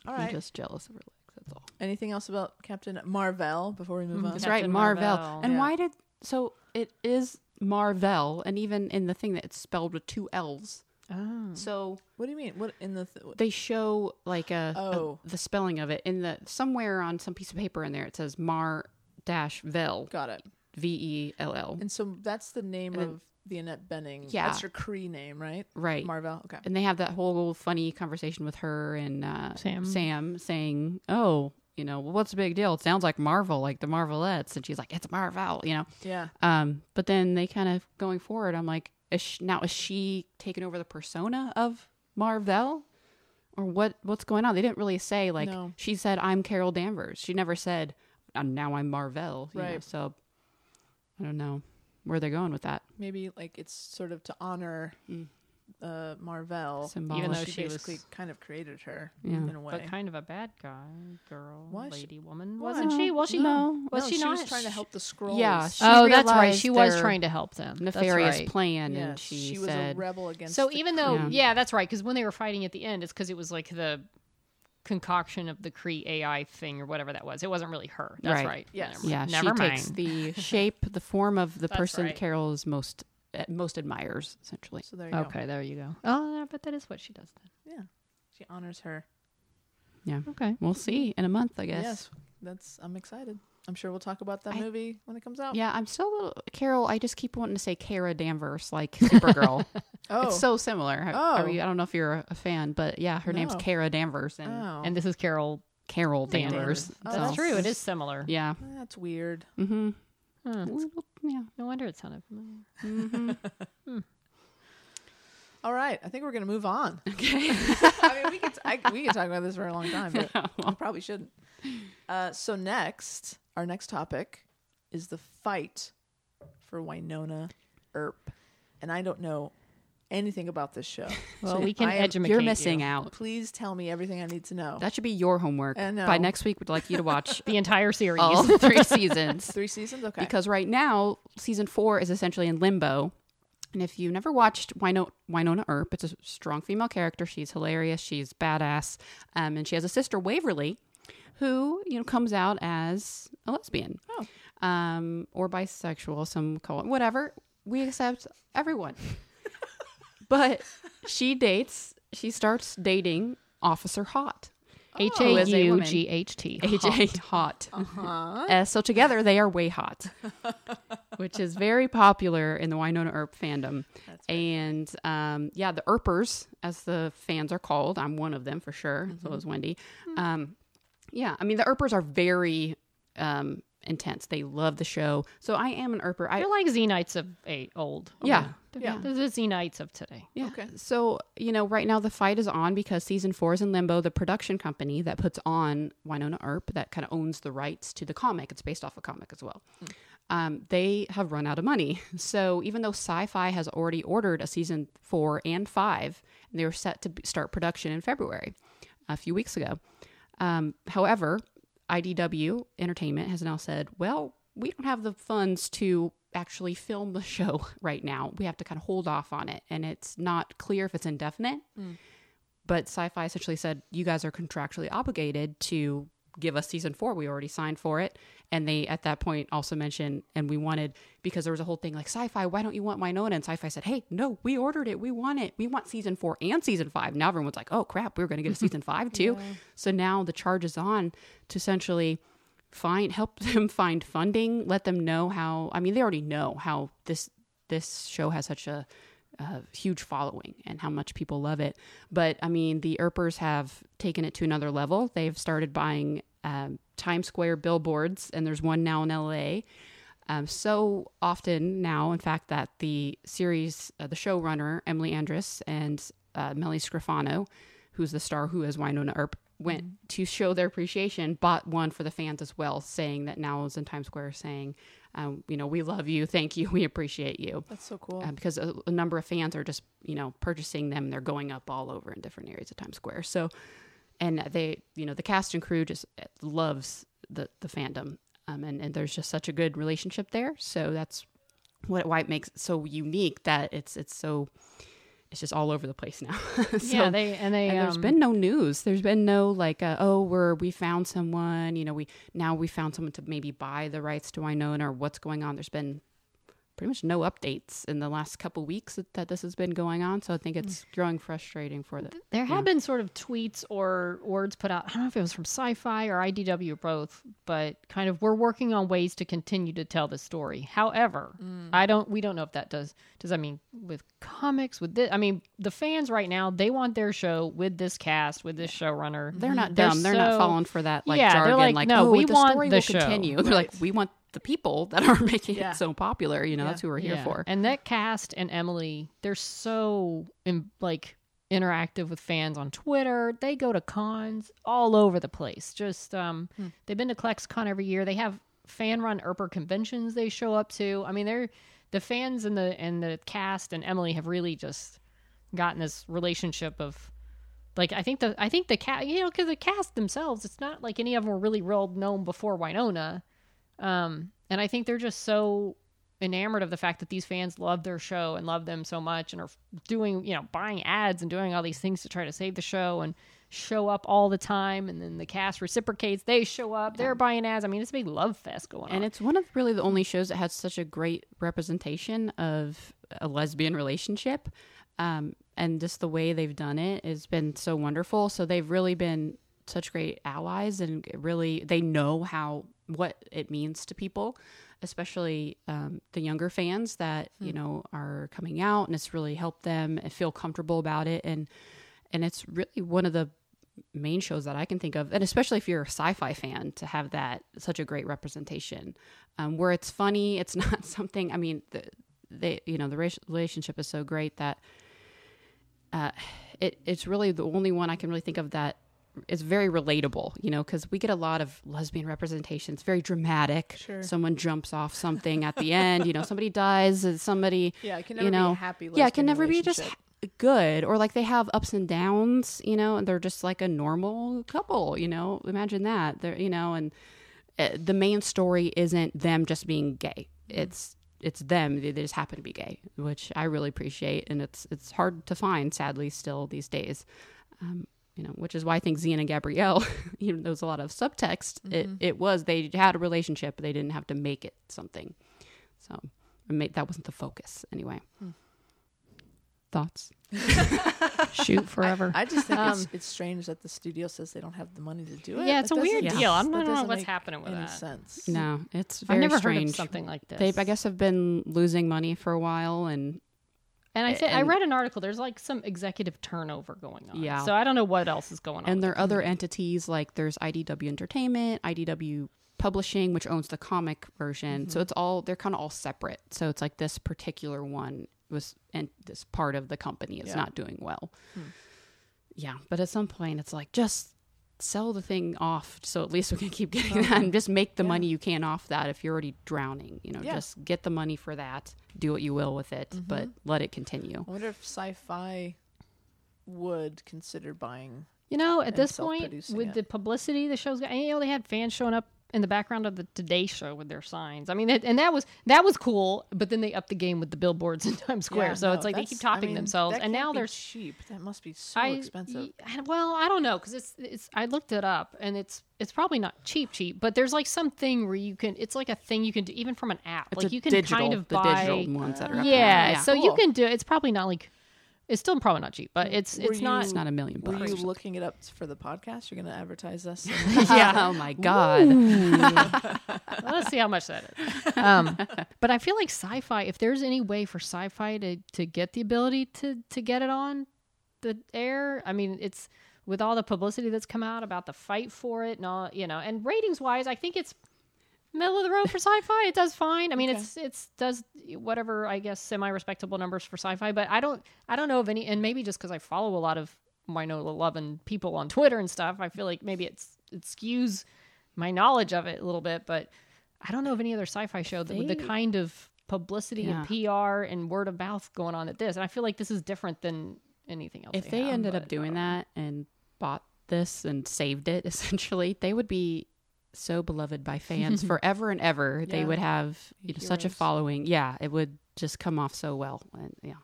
All I'm right. just jealous of her legs. That's all. Anything else about Captain Marvel before we move mm, on? That's Captain right, Marvel. Marvel. And Yeah. why did so? It is Marvel, and even in the thing that it's spelled with two L's. Oh. So What do you mean? What in the? Th- they show like a, a- Oh. the spelling of it in the somewhere on some piece of paper in there. It says Mar dash Vel got it. V E L L. And so that's the name And then- of the Annette Bening. Yeah. That's her Kree name, right? Right. Marvel. Okay. and they have that whole funny conversation with her and uh, Sam. Sam saying, "Oh, you know, well, what's the big deal? It sounds like Marvel, like the Marvelettes." And she's like, "It's Marvel," you know. Yeah. Um, but then they kind of going forward. I'm like, is she, now is she taking over the persona of Marvel, or what? What's going on? They didn't really say. Like No. she said, "I'm Carol Danvers." She never said, "Uh, "Now I'm Marvel." you know, Right. so I don't know where they're going with that. Maybe like it's sort of to honor Mm. Uh, Marvel, Symbolic. Even though she, she was- basically kind of created her Yeah. in a way. But kind of a bad guy, girl, Was she? lady, woman, Well, wasn't she? Was she? no. Was no, she, she not? was trying to help the Skrulls. Yeah, she oh, that's right. She was trying to help them. Nefarious right. plan, Yes, and she, was said, a rebel against. So the even though, Yeah. yeah, that's right. Because when they were fighting at the end, it's because it was like the concoction of the Kree AI thing or whatever that was. It wasn't really her. That's Right. right. Yes. "Yeah, Never she mind. takes the shape, the form of the That's person right. Carol is most most admires, essentially." So there you go. Okay, there you go. Oh, yeah, but that is what she does then. Yeah, she honors her. Yeah, Okay. we'll see in a month, I guess. Yes, that's. I'm excited. I'm sure we'll talk about that I- movie when it comes out. Yeah, I'm still a little Carol. I just keep wanting to say Kara Danvers, like Supergirl. Oh. It's so similar. Are- Oh. are you- I don't know if you're a, a fan, but yeah, her name's No. Kara Danvers and oh. And this is Carol. Carol Danvers. Danvers. Oh, That's true. It is similar. Yeah. that's weird. Mm-hmm. Huh. Yeah. No wonder it sounded familiar. Mm-hmm. All right, I think we're gonna move on. Okay. I mean, we could I, we could talk about this for a long time, but we probably shouldn't. Uh, so next, our next topic is the fight for Wynonna Earp, and I don't know anything about this show. Well, So we can I am- educate You're missing you. out. Please tell me everything I need to know. That should be your homework. I know. By next week, we'd like you to watch the entire series. all three seasons. Three seasons, okay? Because right now, season four is essentially in limbo. And if you never watched Wynonna, Wynonna Earp, it's a strong female character. She's hilarious. She's badass. Um, and she has a sister, Waverly, who, you know, comes out as a lesbian. Oh. Um, or bisexual, some call it whatever. We accept everyone. But she dates, she starts dating Officer Haught. H Who A a U. G H T. AJ Hot. Uh-huh. Uh, so together they are WayHaught, which is very popular in the Wynonna Earp fandom. And um, yeah, the Earpers, as the fans are called, I'm one of them for sure. So is Wendy. Um, yeah, I mean the Earpers are very um, intense. They love the show. So I am an Earper. I They're like Xenites of eight old. Yeah. They're, Yeah. they're the Xenites of today. Yeah. Okay. So, you know, right now the fight is on because season four is in limbo. The production company that puts on Wynonna Earp, that kind of owns the rights to the comic, it's based off a comic as well. Um, they have run out of money. So, even though Syfy has already ordered a season four and five, and they were set to start production in February a few weeks ago. Um, however, IDW Entertainment has now said, well, we don't have the funds to actually film the show right now. We have to kind of hold off on it. And it's not clear if it's indefinite. Hmm. But Syfy essentially said, you guys are contractually obligated to give us season four. We already signed for it. And they, at that point, also mentioned, and we wanted, because there was a whole thing like, Syfy, why don't you want Wynonna? And Syfy said, hey, no, we ordered it. We want it. We want season four and season five. Now everyone's like, oh, crap, we are going to get a season five too. So now the charge is on to essentially find help them find funding let them know how i mean they already know how this this show has such a, a huge following and how much people love it. But i mean the Earpers have taken it to another level. They've started buying um, times square billboards and there's one now in la um, so often now in fact that the series uh, the showrunner Emily Andras and uh, Melanie Scrofano who's the star who is Wynonna Earp went to show their appreciation, bought one for the fans as well, saying that now is in Times Square, saying, um, you know, we love you, thank you, we appreciate you. That's so cool. Uh, because a, a number of fans are just, you know, purchasing them. They're going up all over in different areas of Times Square. So, and they, you know, the cast and crew just loves the the fandom, um, and and there's just such a good relationship there. So that's what why it makes it so unique that it's it's so it's just all over the place now. so, yeah, they and they. and there's um, been no news. There's been no like, uh, oh, we're we found someone. You know, we now we found someone to maybe buy the rights to Wynonna or what's going on. There's been pretty much no updates in the last couple weeks that, that this has been going on. So I think it's mm. growing frustrating for the. There have been sort of tweets or words put out. I don't know if it was from Syfy or IDW or both, but kind of we're working on ways to continue to tell the story. However, mm. I don't. We don't know if that does. Does I mean with comics? With this? I mean, the fans right now they want their show with this cast, with this showrunner. They're not They're dumb. They're not so- falling for that like Yeah, they're jargon. like, Like, no, oh, we the want story the will show. continue. They're like, we want the people that are making Yeah. it so popular. You know, Yeah. that's who we're here Yeah. for. And that cast and Emily, they're so in, like interactive with fans on Twitter. They go to cons all over the place. Just um, they've been to ClexCon every year. They have fan run Earper conventions they show up to. I mean, they're the fans and the and the cast and Emily have really just gotten this relationship of like I think the I think the cast you know because the cast themselves it's not like any of them were really well known before Wynonna, um, and I think they're just so enamored of the fact that these fans love their show and love them so much and are doing you know buying ads and doing all these things to try to save the show and show up all the time. And then the cast reciprocates. They show up. They're buying ads. I mean it's a big love fest going on. And it's one of really the only shows that has such a great representation of a lesbian relationship. Um, and just the way they've done it has been so wonderful. So they've really been such great allies and really, they know how, what it means to people, especially um, the younger fans that, you know, are coming out and it's really helped them feel comfortable about it. And, and it's really one of the main shows that I can think of, and especially if you're a sci-fi fan, to have that such a great representation, um, where it's funny. It's not something. I mean, the, they you know the relationship is so great that uh, it it's really the only one I can really think of that is very relatable. You know, because we get a lot of lesbian representation. It's very dramatic. Sure. Someone jumps off something at the end. You know, somebody dies. Somebody Yeah, it can you never be a know, happy Yeah, it can never be just good or like they have ups and downs, you know, and they're just like a normal couple, you know. Imagine that. They're, you know, and uh, the main story isn't them just being gay. It's it's them. They they just happen to be gay, which I really appreciate, and it's it's hard to find, sadly, still these days. Um, you know, which is why I think Xena and Gabrielle, even though there's a lot of subtext, it, it was they had a relationship, but they didn't have to make it something. So made, that wasn't the focus anyway. Thoughts? shoot forever I just think it's, Um, it's strange that the studio says they don't have the money to do it. Yeah, it's That a weird doesn't- deal. I'm not that know what's make happening with any that. sense. No, it's very i've never strange. heard of something like this They, I guess, have been losing money for a while, and And I think I read an article. There's like some executive turnover going on. Yeah. So I don't know what else is going on. and there are other entities like there's IDW Entertainment, IDW Publishing, which owns the comic version. So mm-hmm. it's all they're kind of all separate. So it's like this particular one was and this part of the company is Yeah. not doing well. Hmm. Yeah, but at some point it's like just sell the thing off so at least we can keep getting that and just make the Yeah. money you can off that if you're already drowning you know Yeah. just get the money for that do what you will with it mm-hmm. but let it continue I wonder if Syfy would consider buying. You know, at this point, with it. the publicity the show's got, you know, they had fans showing up in the background of the Today Show with their signs. I mean, it, and that was that was cool. But then they upped the game with the billboards in Times Square. Yeah, so no, it's like they that's- keep I topping mean, themselves, and now they're cheap. That must be so I, expensive. y- well, I don't know because it's it's. I looked it up, and it's it's probably not cheap, cheap, but there's like something where you can. It's like a thing you can do even from an app. it's like a you can digital, kind of the buy. digital ones that are up yeah, there. so you can do. It's probably not like. It's still probably not cheap, but it's Were it's not. it's not a million Were bucks you looking it up for the podcast? You're going to advertise us. yeah oh my god Let's see how much that is. Um, but I feel like Syfy. If there's any way for Syfy to to get the ability to to get it on the air, I mean, it's with all the publicity that's come out about the fight for it and all, you know, and ratings wise, I think it's middle of the road for Syfy. It does fine. I mean, Okay. it's it's does whatever I guess semi-respectable numbers for Syfy. But I don't I don't know of any, and maybe just because I follow a lot of my Wynonna loving people on Twitter and stuff, I feel like maybe it's it skews my knowledge of it a little bit. But I don't know of any other sci-fi show that with the kind of publicity Yeah. and PR and word of mouth going on at this. And I feel like this is different than anything else. if they have, ended up doing that and bought this and saved it essentially they would be so beloved by fans forever and ever they would have you know, such a following yeah it would just come off so well and yeah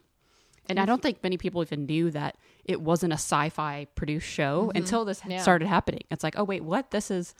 and I don't think many people even knew that it wasn't a Syfy produced show mm-hmm. until this Yeah. started happening. It's like, oh wait, what? This is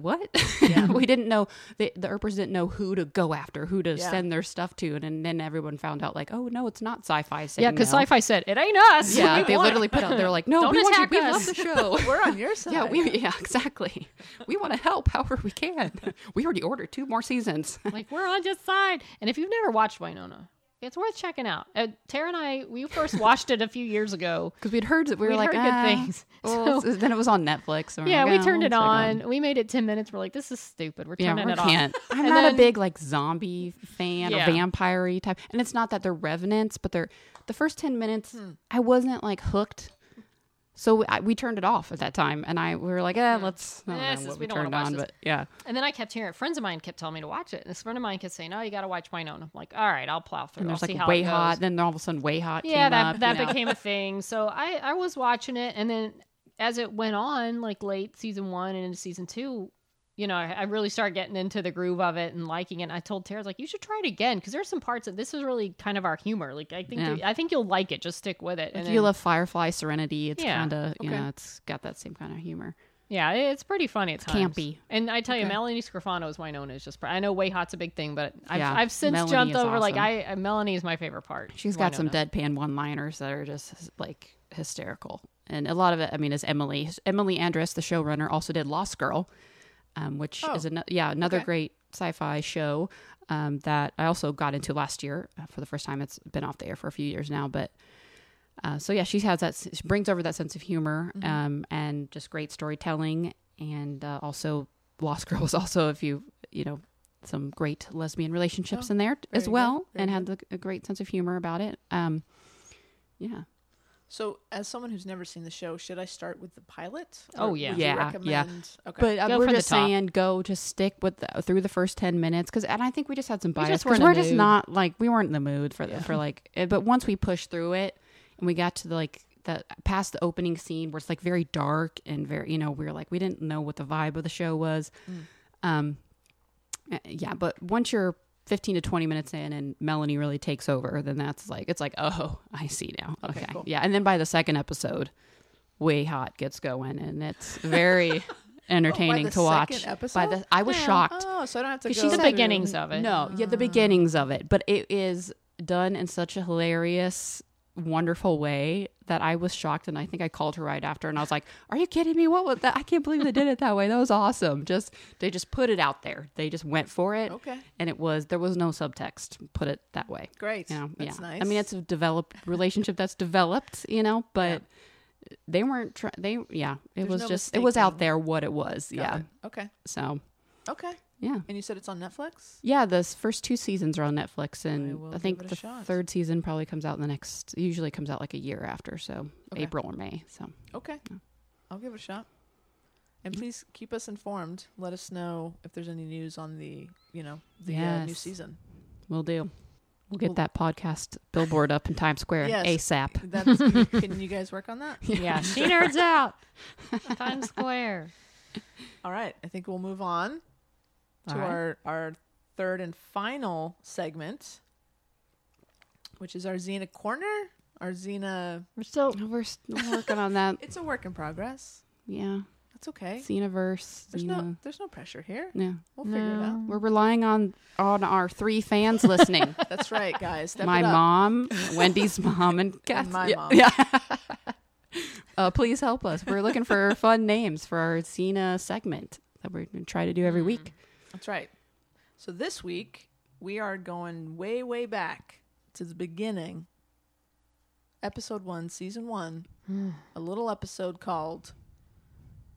what? Yeah. we didn't know the the Earpers didn't know who to go after, who to Yeah. send their stuff to, and, then- then everyone found out like, oh no, it's not Syfy. Yeah, because no. Syfy said it ain't us. Yeah, they literally put out. They're like, no, Don't we want you. We us." love the show. We're on your side. yeah, we yeah exactly. We want to help however we can. We already ordered two more seasons. like we're on your side. And if you've never watched Wynonna, it's worth checking out. Uh, Tara and I, we first watched it a few years ago. Because we'd heard that we were like, heard good ah, things. well, So- then it was on Netflix. we're yeah, like, we oh, turned it check on. We made it ten minutes. We're like, this is stupid. We're Yeah, turning we it off. can't. I'm And not then- a big like zombie fan Yeah. or vampire type. And it's not that they're revenants, but they're the first ten minutes. Hmm. I wasn't like hooked. So I, we turned it off at that time, and I we were like, eh, let's. I don't know since what we we turned watch on, this. but yeah, And then I kept hearing friends of mine kept telling me to watch it. And this friend of mine kept saying, "Oh, you got to watch Wynonna." I'm like, "All right, I'll plow through. and I'll there's see like way it goes." hot. Then all of a sudden, way hot. yeah, came that up, that you know. became a thing. So I I was watching it, and then as it went on, like late season one and into season two, you know, I, really started getting into the groove of it and liking it. And I told Tara, like, you should try it again because there's some parts that this is really kind of our humor. Like I think Yeah. I think you'll like it. Just stick with it. If And you then- love Firefly Serenity, it's Yeah, kind of you okay. know it's got that same kind of humor. Yeah, it's pretty funny. It's campy. And I tell you, Melanie Okay. Melanie Scrofano's Wynonna is just. I know WayHaught's a big thing, but I've, Yeah, I've since Melanie jumped over. Like awesome. I, I, Melanie is my favorite part. She's got some deadpan one-liners that are just like hysterical, and a lot of it. I mean, is Emily Emily Andras, the showrunner, also did Lost Girl, um, which Oh, is an, yeah another okay. great sci-fi show um, that I also got into last year uh, for the first time. It's been off the air for a few years now, but. Uh, so yeah, she has that. She brings over that sense of humor Mm-hmm. um, and just great storytelling, and uh, also Lost Girl was also if you you know some great lesbian relationships Oh, in there as well, and had the, a great sense of humor about it. Um, yeah, So, as someone who's never seen the show, should I start with the pilot? Oh, Or yeah. would Yeah, yeah. Okay. but uh, we're just saying go just stick with the, through the first ten minutes because, and I think we just had some bias because we are just mood. not like we weren't in the mood for Yeah. for like. eh, But once we pushed through it and we got to the like the past the opening scene where it's like very dark and very you know we were like we didn't know what the vibe of the show was. Mm. Um, uh, yeah, but once you're 15 to 20 minutes in and Melanie really takes over, then that's like, it's like, oh, I see now. Okay, Okay. cool. Yeah. And then by the second episode, WayHaught gets going and it's very entertaining oh, the to watch. second By episode? the, I was Yeah. shocked. oh, so I don't have to go. She's the beginnings of it. No, yeah, the mm. beginnings of it, but it is done in such a hilarious, wonderful way that I was shocked, and I think I called her right after, and I was like, "Are you kidding me? What was that? I can't believe they did it that way. That was awesome. Just they just put it out there. They just went for it, Okay, and it was there was no subtext. Put it that way. great. You know, That's yeah. nice. I mean, it's a developed relationship that's developed, you know, but. They weren't. Try- they yeah. It There's was no just. It was out there what it was. Got yeah. it. Okay. So Okay. Yeah. And you said it's on Netflix? Yeah, the first two seasons are on Netflix, and will I, think give it a the shot. third season probably comes out in the next. Usually comes out like a year after, so Okay. April or May. So Okay. Yeah. I'll give it a shot. And please keep us informed. Let us know if there's any news on the, you know, the uh, new season. we'll do. We'll get Well- that podcast billboard up in Times Square Yes. ASAP. That's can you guys work on that? Yeah, she nerds out. Times Square. All right. I think we'll move on to right. our our third and final segment, which is our Xena corner. Our Xena. We're still We're still working on that. It's a work in progress. Yeah, That's okay. Xenoverse. There's Xena. no there's no pressure here. Yeah, We'll figure it out. we're relying on on our three fans listening. That's right, guys. Step my mom, Wendy's mom, and Kath. my yeah, mom. Yeah. uh, please help us. We're looking for fun names for our Xena segment that we're going to try to do every week. That's right. So this week we are going way way back to the beginning. Episode 1, season 1. a little episode called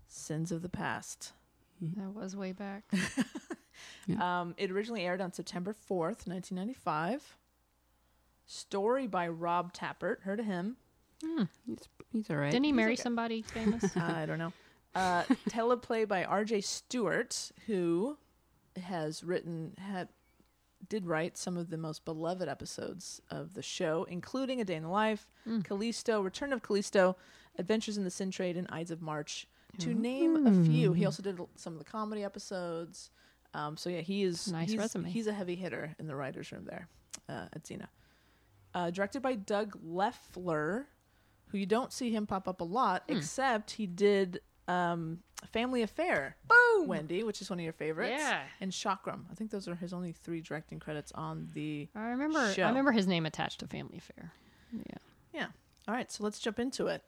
Sins of the Past. that was way back. Um, it originally aired on September 4th, 1995. Story by Rob Tapert. Heard of him? He's, he's all right. Didn't he marry somebody famous? I don't know. Uh, teleplay by R.J. Stewart, who has written had did write some of the most beloved episodes of the show, including A Day in the Life, Callisto, Return of Callisto, Adventures in the Sin Trade, and Ides of March, to name a few. He also did some of the comedy episodes. Um, so yeah, he is Nice he's, resume. He's a heavy hitter in the writers' room there uh, at Xena. Uh, directed by Doug Lefler, who you don't see him pop up a lot, Hmm. except he did um, Family Affair. Boom! Wendy, which is one of your favorites. Yeah. And Chakram. I think those are his only three directing credits on the. I remember. Show. I remember his name attached to Family Affair. yeah. Yeah. All right, so let's jump into it.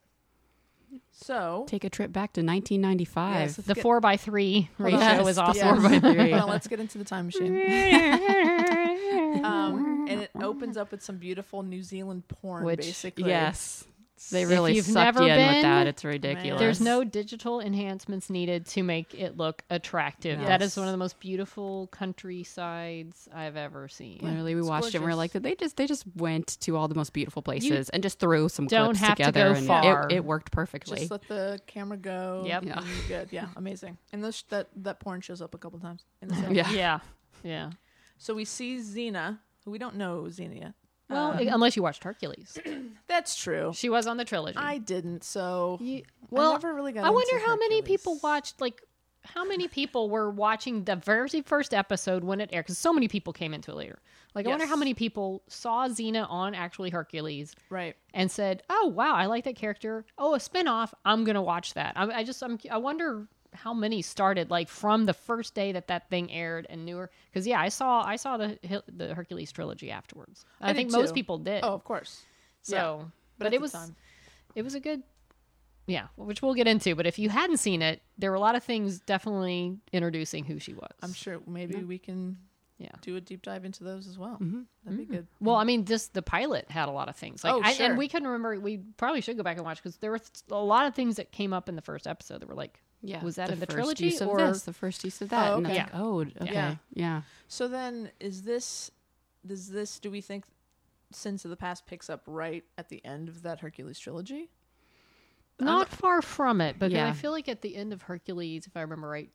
So. Take a trip back to 1995. Yes, The get- four by three ratio on. was awesome. yes. Four by three. Well, let's get into the time machine. um, and it opens up with some beautiful New Zealand porn, Which, basically. yes. They If really you've sucked never you in with that. It's ridiculous. There's no digital enhancements needed to make it look attractive. That is one of the most beautiful countrysides I've ever seen. Literally, we It's watched it and we are gorgeous. like, they just they just went to all the most beautiful places and just threw some don't clips have to go and far. It, it worked perfectly. Just let the camera go. Yep. and Yeah. you're good. Yeah, amazing. And this that that porn shows up a couple times in the show. yeah. Yeah, yeah. So we see Xena, who we don't know Xena yet. Well, Um, unless you watched Hercules, that's true. she was on the trilogy. I didn't, so You- I well, never really got. I wonder how many people watched like how many people were watching the very first episode when it aired because so many people came into it later. Like I wonder how many people saw Xena on actually Hercules Right. and said, "Oh wow, I like that character. Oh, a spinoff. I'm gonna watch that." I, I just I'm, I wonder how many started like from the first day that that thing aired and knew her because yeah, I saw I saw the the Hercules trilogy afterwards. I, I think most people did. Oh, of course. so yeah. but, at it was time- it was a good yeah which we'll get into but if you hadn't seen it there were a lot of things definitely introducing who she was I'm sure maybe we can Yeah. do a deep dive into those as well. Mm-hmm. That'd be good. well i mean just the pilot had a lot of things like Oh, I, sure. and we couldn't remember we probably should go back and watch because there were a lot of things that came up in the first episode that were like Yeah, Was that in the trilogy, use of or- this, the first use of that? Oh, okay. like, oh, okay, Yeah. yeah. So then, is this? Does this? Do we think Sins of the Past picks up right at the end of that Hercules trilogy? not far from it but Yeah. i feel like at the end of hercules if i remember right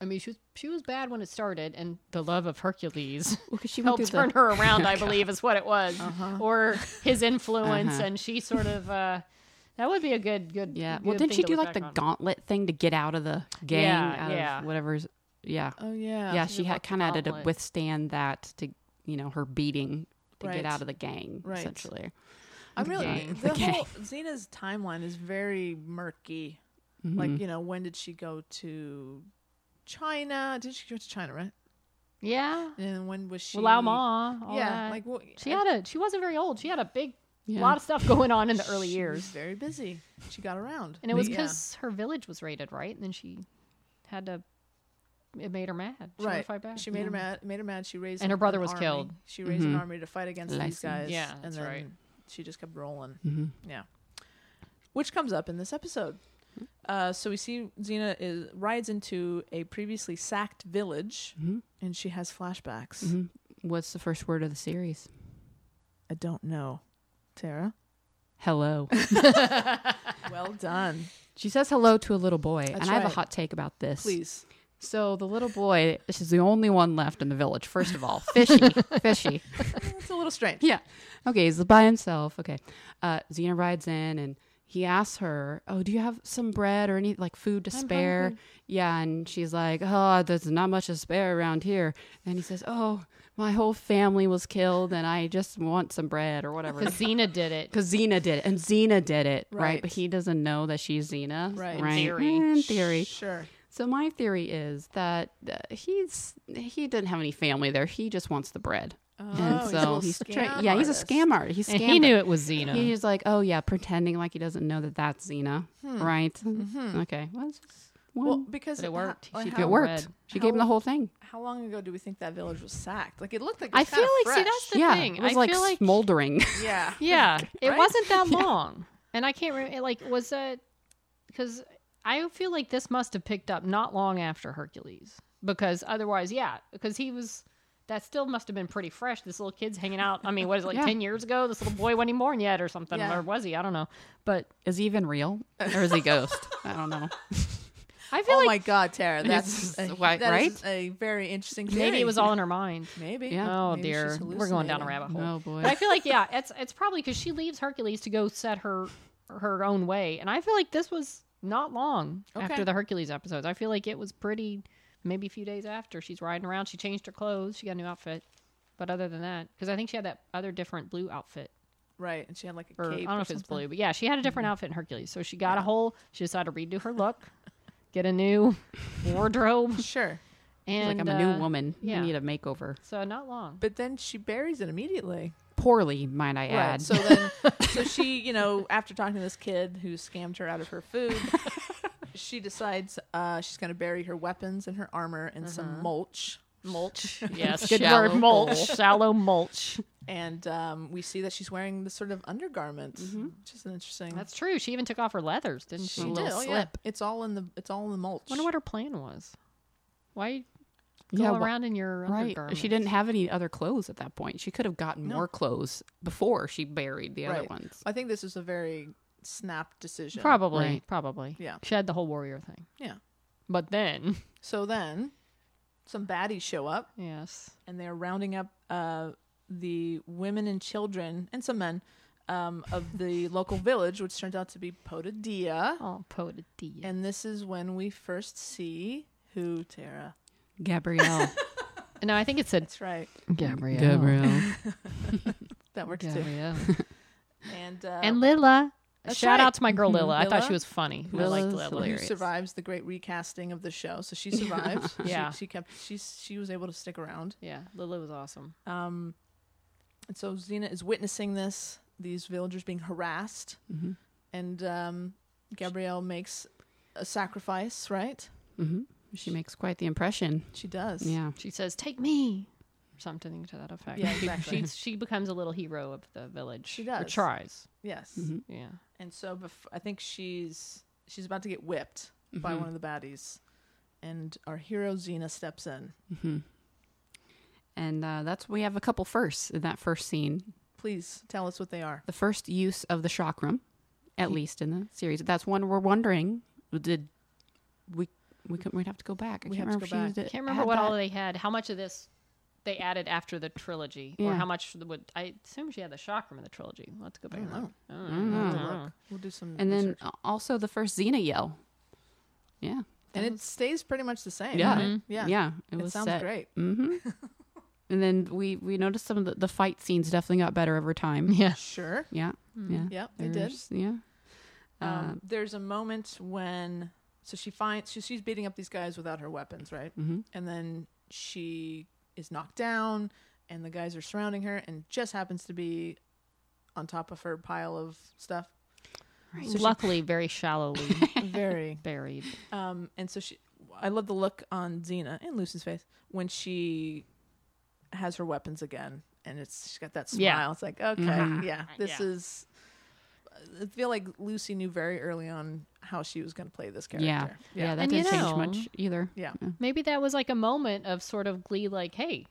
I mean, she was she was bad when it started, and the love of Hercules Well, she helped turn the, her around. I believe is what it was, Uh-huh. or his influence, Uh-huh. and she sort of uh, that would be a good good. Yeah. good Well, didn't thing she do like the on. gauntlet thing to get out of the gang? Yeah, out yeah. Of whatever's. Yeah. Oh yeah. Yeah. she She had kind of had to withstand that to, you know, her beating to Right. get out of the gang, Right. essentially. I'm really gang. the The whole Xena's timeline is very murky. Mm-hmm. Like you know, when did she go to China? Did she go to China? Right. Yeah, And when was she? well, Lao Ma. all yeah. that. Like well, she had a she wasn't very old. She had a big Yeah. lot of stuff going on in the early she years, was very busy. She got around, and it was Yeah. because her village was raided, right? And then she had to. It made her mad. She wanted to right. fight back. She made her mad. Made her mad. She raised And her an brother was army. killed. She raised an Mhm. army to fight against these License. guys. Yeah, and that's then right. she just kept rolling. hmm Yeah, which comes up in this episode. Uh, so we see Xena is rides into a previously sacked village, Mhm. and she has flashbacks. What's the first word of the series? I don't know, Tara. Hello. Well done. she says hello to a little boy, That's and I have a hot take about this. Please. So the little boy, this is the only one left in the village. First of all, fishy, fishy. It's a little strange. Yeah. Okay, he's by himself. Okay. Uh, Xena rides in and he asks her, Oh, do you have some bread or any like food to I'm spare? hungry. Yeah. And she's like, Oh, there's not much to spare around here. And he says, Oh, my whole family was killed and I just want some bread or whatever. Because Xena did it. Because Xena did it. And Xena did it. Right. Right. But he doesn't know that she's Xena. Right. In Right. theory. In theory. Sure. So my theory is that uh, he's he didn't have any family there. He just wants the bread. Oh, and he's a so little he's, scam trying. Yeah, he's a artist. scam artist. He's And he knew it was Xena. He's like, oh yeah, pretending like he doesn't know that that's Xena, right? Okay, well, it's just one. Well, because But it worked. How, She how, it worked. bread. She gave him the whole thing. how long ago do we think that village was sacked? Like it looked like. It I was feel kinda like, see, that's the yeah, thing. it was I like feel like smoldering. yeah. Yeah, it Right? wasn't that long, and I can't remember. Like, was that because I feel like this must have picked up not long after Hercules, because otherwise, yeah, because he was. That still must have been pretty fresh. This little kid's hanging out. I mean, what is it, like Yeah. ten years ago? This little boy wasn't even born yet, or something, Yeah. or was he? I don't know. But is he even real, or is he ghost? I don't know. I feel Oh like my God, Tara, that's a, why- that right? a very interesting. Thing. Maybe it was all in her mind. Maybe. Yeah. Oh Maybe dear, we're going down a rabbit hole. Oh boy. But I feel like yeah, it's it's probably because she leaves Hercules to go set her her own way, and I feel like this was not long Okay. after the Hercules episodes. I feel like it was pretty, maybe a few days after she's riding around. She changed her clothes, she got a new outfit, but other than that, because I think she had that other different blue outfit, Right, and she had like a or I don't know if it's blue, but yeah, she had a different Mm-hmm. outfit in Hercules. So she got a whole. She decided to redo her look, get a new wardrobe, Sure, He's and like I'm a uh, new woman. yeah. I need a makeover. So not long. but then she buries it immediately. Poorly, might I add. Right. So then, so she, you know, after talking to this kid who scammed her out of her food, she decides uh, she's going to bury her weapons and her armor in some mulch. Mulch, yes, good Shallow word. Mulch, shallow mulch. And um, we see that she's wearing this sort of undergarment, which is an interesting. That's true. She even took off her leathers, didn't she? she a did. little oh, yeah. slip. It's all in the. It's all in the mulch. wonder what her plan was. Why go Yeah, wh- around in your Right. undergarments? She didn't have any other clothes at that point. She could have gotten No. more clothes before she buried the other ones. I think this is a very snap decision. Probably, Right. probably. Yeah. She had the whole warrior thing. Yeah. But then, So then, some baddies show up. yes, and they're rounding up uh, the women and children and some men um, of the local village, which turns out to be Poteidaia. oh, Poteidaia. And this is when we first see who Tara. Gabrielle. no, I think it said That's right. Gabrielle. Gabrielle. That works too. Gabrielle. And uh, and Lila. That's Shout right. out to my girl Lila. I thought she was funny. I Lila's liked Lila. who survives the great recasting of the show. So she survived. Yeah. she, she kept. She's she was able to stick around. Yeah, Lila was awesome. Um, and so Xena is witnessing this. These villagers being harassed, hmm and um, Gabrielle makes a sacrifice. Right. hmm She makes quite the impression. She does. Yeah. She says, "Take me," or something to that effect. Yeah, She- exactly. She, she becomes a little hero of the village. She does. Or tries. Yes. Mhm. Yeah. And so bef- I think she's she's about to get whipped by Mhm. one of the baddies, and our hero Xena steps in. And uh, that's we have a couple firsts in that first scene. Please tell us what they are. The first use of the chakram, at least in the series. That's one we're wondering. Did we we could we'd have to go back. I We can't have remember if go she back. used it- Can't remember had what all they had. How much of this they added after the trilogy, or how much would I assume she had the chakram in the trilogy? Let's go I back. don't know. I I don't don't know. know. I We'll don't know. We'll do some. And then research. uh, also the first Xena yell. Yeah. and it stays pretty much the same. Yeah. right? Mhm. yeah, Yeah. It, It, was sounds set. great. hmm and then we we noticed some of the, the fight scenes definitely got better over time. Yeah. Sure. Yeah. Yeah. Yeah, they did. Yeah. Um, Uh, there's a moment when so she finds so she's beating up these guys without her weapons, right? mhm. And then she is knocked down, and the guys are surrounding her, and just happens to be on top of her pile of stuff. Right. So she- Luckily, very shallowly Very. buried. Um, and so she, I love the look on Xena and Lucy's face when she has her weapons again, and it's she's got that smile. Yeah. It's like, okay, Mhm. yeah, this Yeah. is I feel like Lucy knew very early on how she was going to play this character. Yeah. Yeah, that And didn't change know- much either. Yeah. Maybe that was like a moment of sort of glee, like, hey,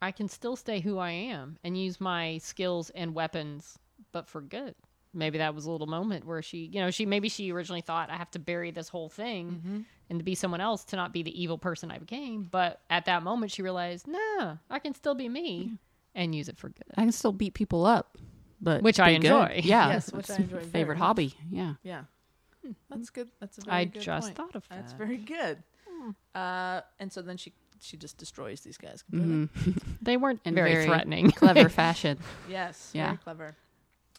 I can still stay who I am and use my skills and weapons, but for good. Maybe that was a little moment where she, you know, she maybe she originally thought I have to bury this whole thing mm-hmm. and to be someone else to not be the evil person I became. But at that moment, she realized, nah, I can still be me and use it for good. I can still beat people up, but Which I be good. enjoy. Yeah, Yes, which that's I enjoy my very favorite much. hobby. Yeah, Yeah. Hmm, that's good. That's a very I good just point. thought of that. That's very good. Hmm. Uh, and so then she she just destroys these guys completely. Mm-hmm. They weren't In very, very threatening. clever fashion. Yes. Yeah. Very clever.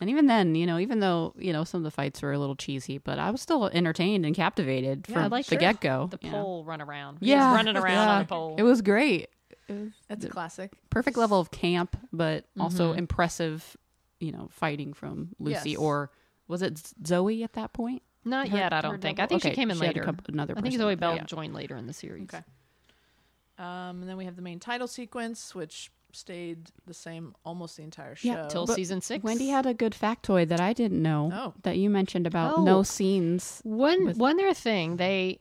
And even then, you know, even though you know some of the fights were a little cheesy, but I was still entertained and captivated Yeah, from like the sure. get go. the pole run around. He Yeah, was running around yeah. on a pole. It was great. It was That's a classic. perfect level of camp, but also Mhm. impressive. You know, fighting from Lucy Yes. or was it Zoe at that point? Not Her- yet, I don't think. double- I think she came in she later. couple- another I think person. Zoe Bell Yeah. joined later in the series. Okay. Um, and then we have the main title sequence, which stayed the same almost the entire show. Yeah, Till But season six. Wendy had a good factoid that I didn't know Oh. that you mentioned about Oh. no scenes. one with- one other thing they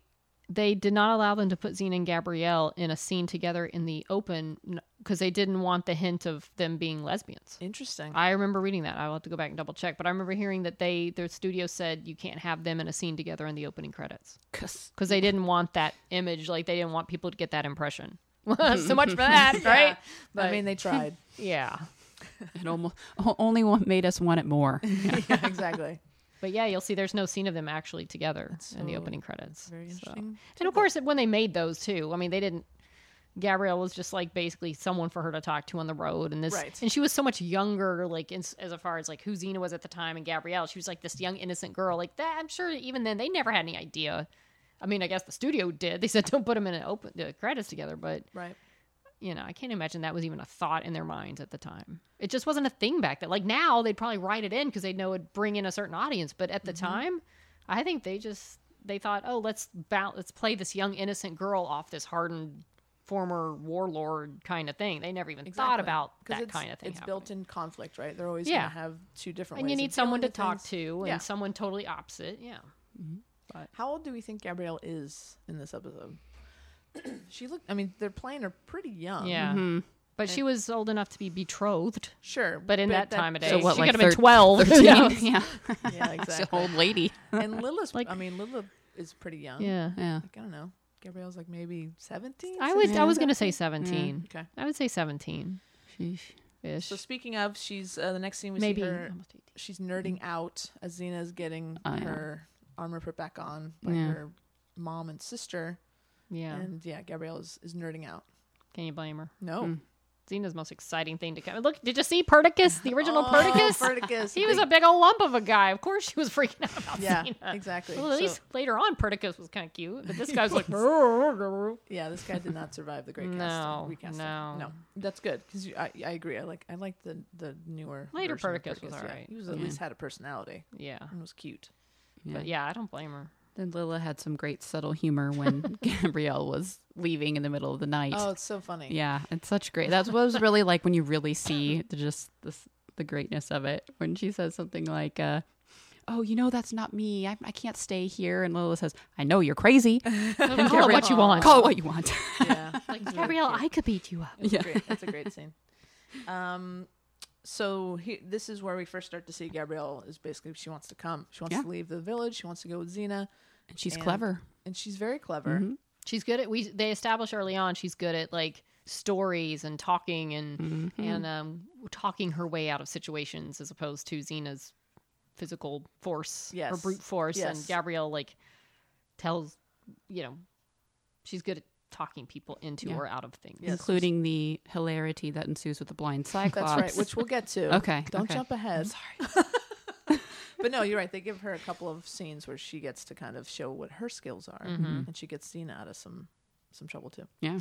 they did not allow them to put Xena and Gabrielle in a scene together in the open because they didn't want the hint of them being lesbians. Interesting. I remember reading that. I will have to go back and double check, but I remember hearing that they their studio said you can't have them in a scene together in the opening credits Cause because they didn't want that image. Like they didn't want people to get that impression. so much for that, right? But I mean, they tried. yeah, it almost only made us want it more. yeah, exactly. but yeah, you'll see. There's no scene of them actually together That's in the opening credits. Very So- interesting. And of course, when they made those too, I mean, they didn't. Gabrielle was just like basically someone for her to talk to on the road, and this, Right. and she was so much younger, like in, as far as like who Xena was at the time, and Gabrielle, she was like this young innocent girl, like that. I'm sure even then they never had any idea. I mean, I guess the studio did. They said don't put them in an open the credits together, but Right. you know, I can't imagine that was even a thought in their minds at the time. It just wasn't a thing back then. Like now, they'd probably write it in because they know it'd bring in a certain audience. But at the Mm-hmm. time, I think they just they thought, oh, let's ba- let's play this young innocent girl off this hardened former warlord kind of thing. They never even thought about that kind of thing. It's happening. built in conflict, right? They're always Yeah. going to have two different and you need someone to dealing talk things. to, and Yeah. someone totally opposite. Yeah. How old do we think Gabrielle is in this episode? she looked. I mean, they're playing her pretty young. Yeah. Mhm. But she was old enough to be betrothed. sure. But in that, time of day, So what, she like could have been thir- 12. 13? Yeah. yeah, yeah, She's exactly. an old lady. and Lilith, Like- I mean, Lilith is pretty young. yeah. Yeah. Like, I don't know. Gabrielle's like maybe seventeen. I was I was gonna say seventeen. Okay. I would say seventeen Sheesh. ish. So speaking of, she's uh, the next scene we Maybe see her. almost 18. She's nerding out as Xena's getting Oh, yeah. her armor put back on by Yeah. her mom and sister. Yeah. And yeah, Gabrielle is, is nerding out. Can you blame her? No. Mm. Xena's most exciting thing to come. Look, did you see Perdicus, the original Oh, Perdicus? Perdiccas. he was a big old lump of a guy. Of course, she was freaking out about yeah, Xena. exactly. Well, at So- least later on, Perdicus was kind of cute, but this guy's like, yeah, this guy did not survive the great No, casting. recasting. no. no, that's good because I, I agree. I like I like the the newer Later of Perdicus was yeah. alright. He was at Yeah. least had a personality yeah. and was cute. But yeah, I don't blame her. Then Lila had some great subtle humor when Gabrielle was leaving in the middle of the night. Oh, it's so funny. Yeah, it's such great. That's what it was really like when you really see the, just the, the greatness of it. When she says something like, uh, "Oh, you know that's not me. I, I can't stay here," and Lila says, "I know you're crazy. Call it what you want. Call it what you want." yeah. Like, It's really Gabrielle. I could beat you up. It's Yeah. great. That's a great scene. Um, so he, this is where we first start to see Gabrielle is basically she wants to come. She wants Yeah. to leave the village. She wants to go with Xena, and she's And- clever. and she's very clever. Mhm. She's good at we. They establish early on she's good at like stories and talking and Mhm. and um, talking her way out of situations as opposed to Xena's physical force or brute force. Yes. And Gabrielle like tells you know she's good at talking people into Yeah. or out of things. Yes. including the hilarity that ensues with the blind cyclops. That's right, which we'll get to. Okay, Don't okay. jump ahead. Sorry. but no, you're right. They give her a couple of scenes where she gets to kind of show what her skills are, Mhm. and she gets Xena out of some some trouble too. yeah,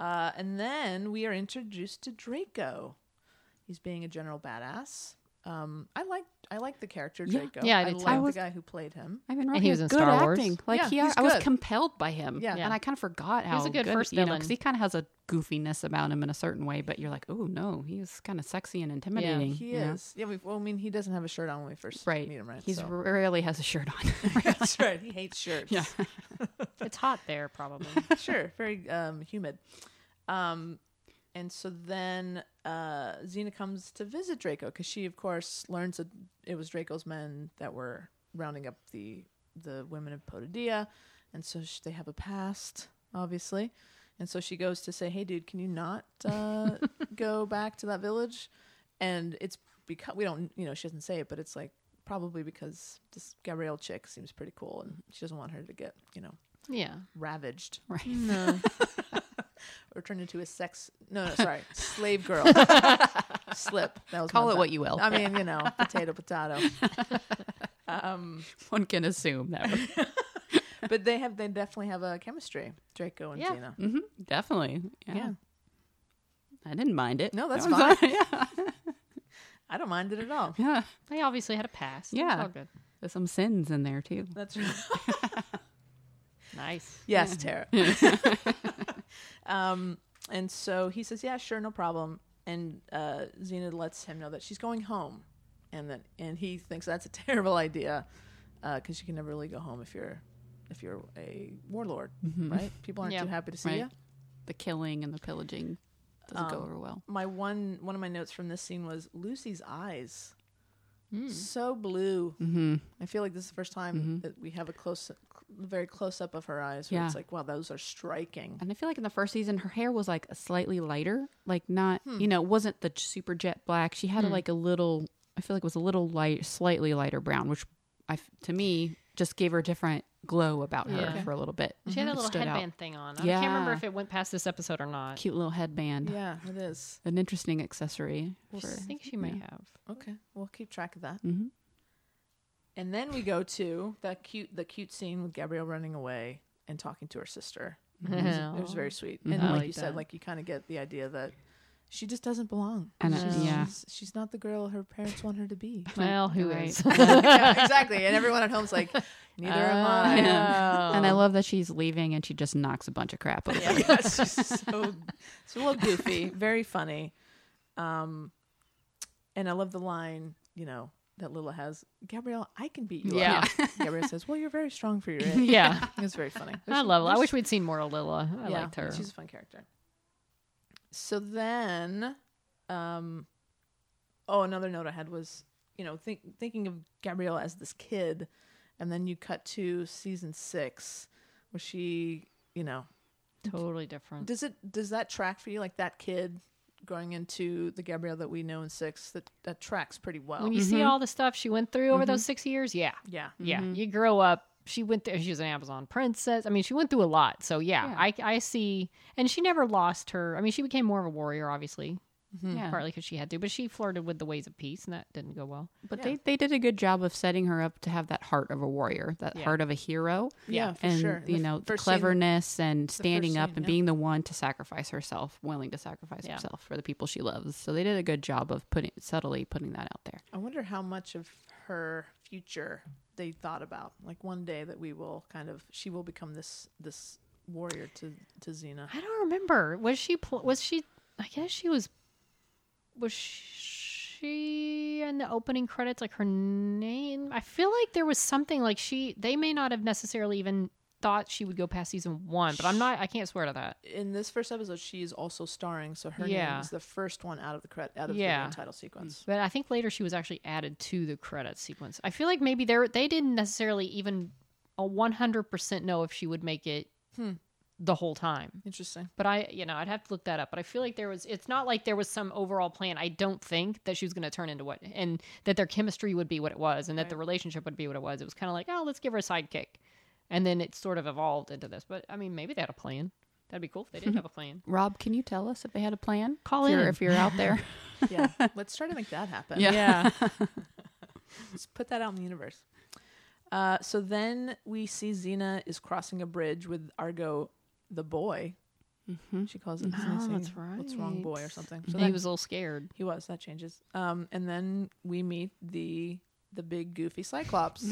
Uh, and then we are introduced to Draco. He's being a general badass, Um, I like I like the character Yeah. Draco. Yeah, I I did too. like I the guy who played him. I mean, And he was in good Star Wars. acting. Like Yeah, he, he's I was good. compelled by him. Yeah. Yeah. and I kind of forgot how was He's a good first you know, villain. because he kind of has a goofiness about him in a certain way. But you're like, oh no, he's kind of sexy and intimidating. He you know? is. Yeah. We, well, I mean, he doesn't have a shirt on when we first right. meet him, right? He's So- rarely has a shirt on. That's right. He hates shirts. Yeah. It's hot there, probably. sure. Very um, humid. Um, and so then uh, Xena comes to visit Draco because she, of course, learns that it was Draco's men that were rounding up the the women of Poteidaia, and so sh- they have a past, obviously. And so she goes to say, "Hey, dude, can you not uh, go back to that village?" And it's because we don't, you know, she doesn't say it, but it's like probably because this Gabrielle chick seems pretty cool, and she doesn't want her to get, you know, yeah. ravaged right. No. or turned into a sex no no sorry slave girl slip that was Call it bad. what you will. i mean you know potato potato um One can assume that. but they have they definitely have a chemistry draco and Yeah. Xena. hmm Definitely. Yeah. yeah I didn't mind it. No, that's That fine. yeah. i don't mind it at all Yeah. They obviously had a past. Yeah. It's all good. There's some sins in there too. that's right Nice. yes tara um and so he says yeah sure no problem. And uh Xena lets him know that she's going home. And that and he thinks that's a terrible idea because you can never really go home if you're if you're a warlord right? People aren't Yeah. too happy to see Right. you The killing and the pillaging doesn't go Um, over well. my one one of my notes from this scene was Lucy's eyes. So blue. Mm-hmm. I feel like this is the first time that we have a close very close up of her eyes where Yeah. it's like wow those are striking And I feel like in the first season, her hair was like a slightly lighter, like not, Hmm. you know, it wasn't the super jet black. She had a, like a little, I feel like it was a little light, slightly lighter brown, which I, to me, just gave her a different glow about her Yeah. for a little bit. She had a little stood out. headband thing on. I can't remember if it went past this episode or not. Cute little headband. yeah it is An interesting accessory. I for, think she may yeah. have. okay we'll keep track of that hmm And then we go to that cute the cute scene with Gabrielle running away and talking to her sister. It was, it was very sweet. And I like, like you said, like you kind of get the idea that she just doesn't belong. And, uh, she's, yeah. she's, she's not the girl her parents want her to be. Well, who Right. is? yeah, exactly. And everyone at home's like, neither am I. Oh. And I love that she's leaving and she just knocks a bunch of crap over. yeah, yeah, it's just so it's a little goofy, very funny. Um, and I love the line, you know, that Lila has. Gabrielle, I can beat you. Yeah. up." Gabrielle says, "Well, you're very strong for your age." yeah. It's very funny. I love. I wish we'd seen more of Lila. I yeah, liked her. She's a fun character. So then, um, oh, another note I had was, you know, think, thinking of Gabrielle as this kid, and then you cut to season six, where she, you know, totally different. does it does that track for you like that kid going into the Gabrielle that we know in six that that tracks pretty well. When you see mm-hmm. all the stuff she went through over those mm-hmm. six years, yeah. yeah, Yeah. Mm-hmm. You grow up. She went there. She was an Amazon princess. I mean, she went through a lot. So, yeah, Yeah. I, I see. And she never lost her. I mean, she became more of a warrior, obviously, Mm-hmm. Yeah. partly because she had to, but she flirted with the ways of peace, and that didn't go well. But Yeah. they, they did a good job of setting her up to have that heart of a warrior, that Yeah. heart of a hero. yeah, for and sure. you The know the first scene- cleverness and standing up scene, and yeah. being the one to sacrifice herself, willing to sacrifice Yeah. herself for the people she loves. So they did a good job of putting subtly putting that out there. I wonder how much of her future they thought about. Like one day that we will kind of she will become this this warrior to to Xena. I don't remember. Was she, pl- was she, I guess she was, was she in the opening credits, like her name? I feel like there was something like she, they may not have necessarily even thought she would go past season one, but I'm not, I can't swear to that. In this first episode, she is also starring, so her Yeah. name is the first one out of the credit out of Yeah. the title sequence. But I think later she was actually added to the credit sequence. I feel like maybe they they didn't necessarily even a 100% know if she would make it hmm. The whole time. Interesting. But I, you know, I'd have to look that up. But I feel like there was, it's not like there was some overall plan. I don't think that she was going to turn into what, and that their chemistry would be what it was, and that the relationship would be what it was. It was kind of like, oh, let's give her a sidekick. And then it sort of evolved into this. But I mean, maybe they had a plan. That'd be cool if they did have a plan. Rob, can you tell us if they had a plan? Call if you're, in. if you're out there. Yeah, let's try to make that happen. Yeah. Let's put that out in the universe. Uh, so then we see Xena is crossing a bridge with Argo, the boy, She calls it. Oh, sneezing, that's What's wrong, boy, or something. So he that- was a little scared. He was. That changes. Um, and then we meet the the big goofy Cyclops.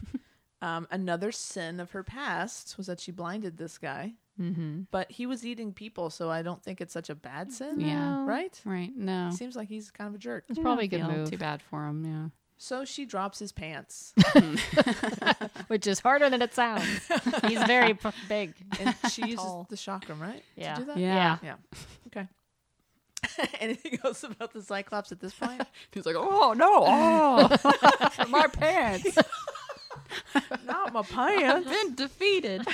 um, another sin of her past was that she blinded this guy, Mm-hmm. but he was eating people, so I don't think it's such a bad sin. Yeah. Right. Right. No. Seems like he's kind of a jerk. It's probably a good move, Too bad for him. Yeah. So she drops his pants, which is harder than it sounds. He's very p- big. and she uses Tall. the chakram, right? Yeah. To do that? Yeah. Yeah. Okay. Anything else about the Cyclops at this point? He's like, oh no, oh, my pants. Not my pants. Been defeated.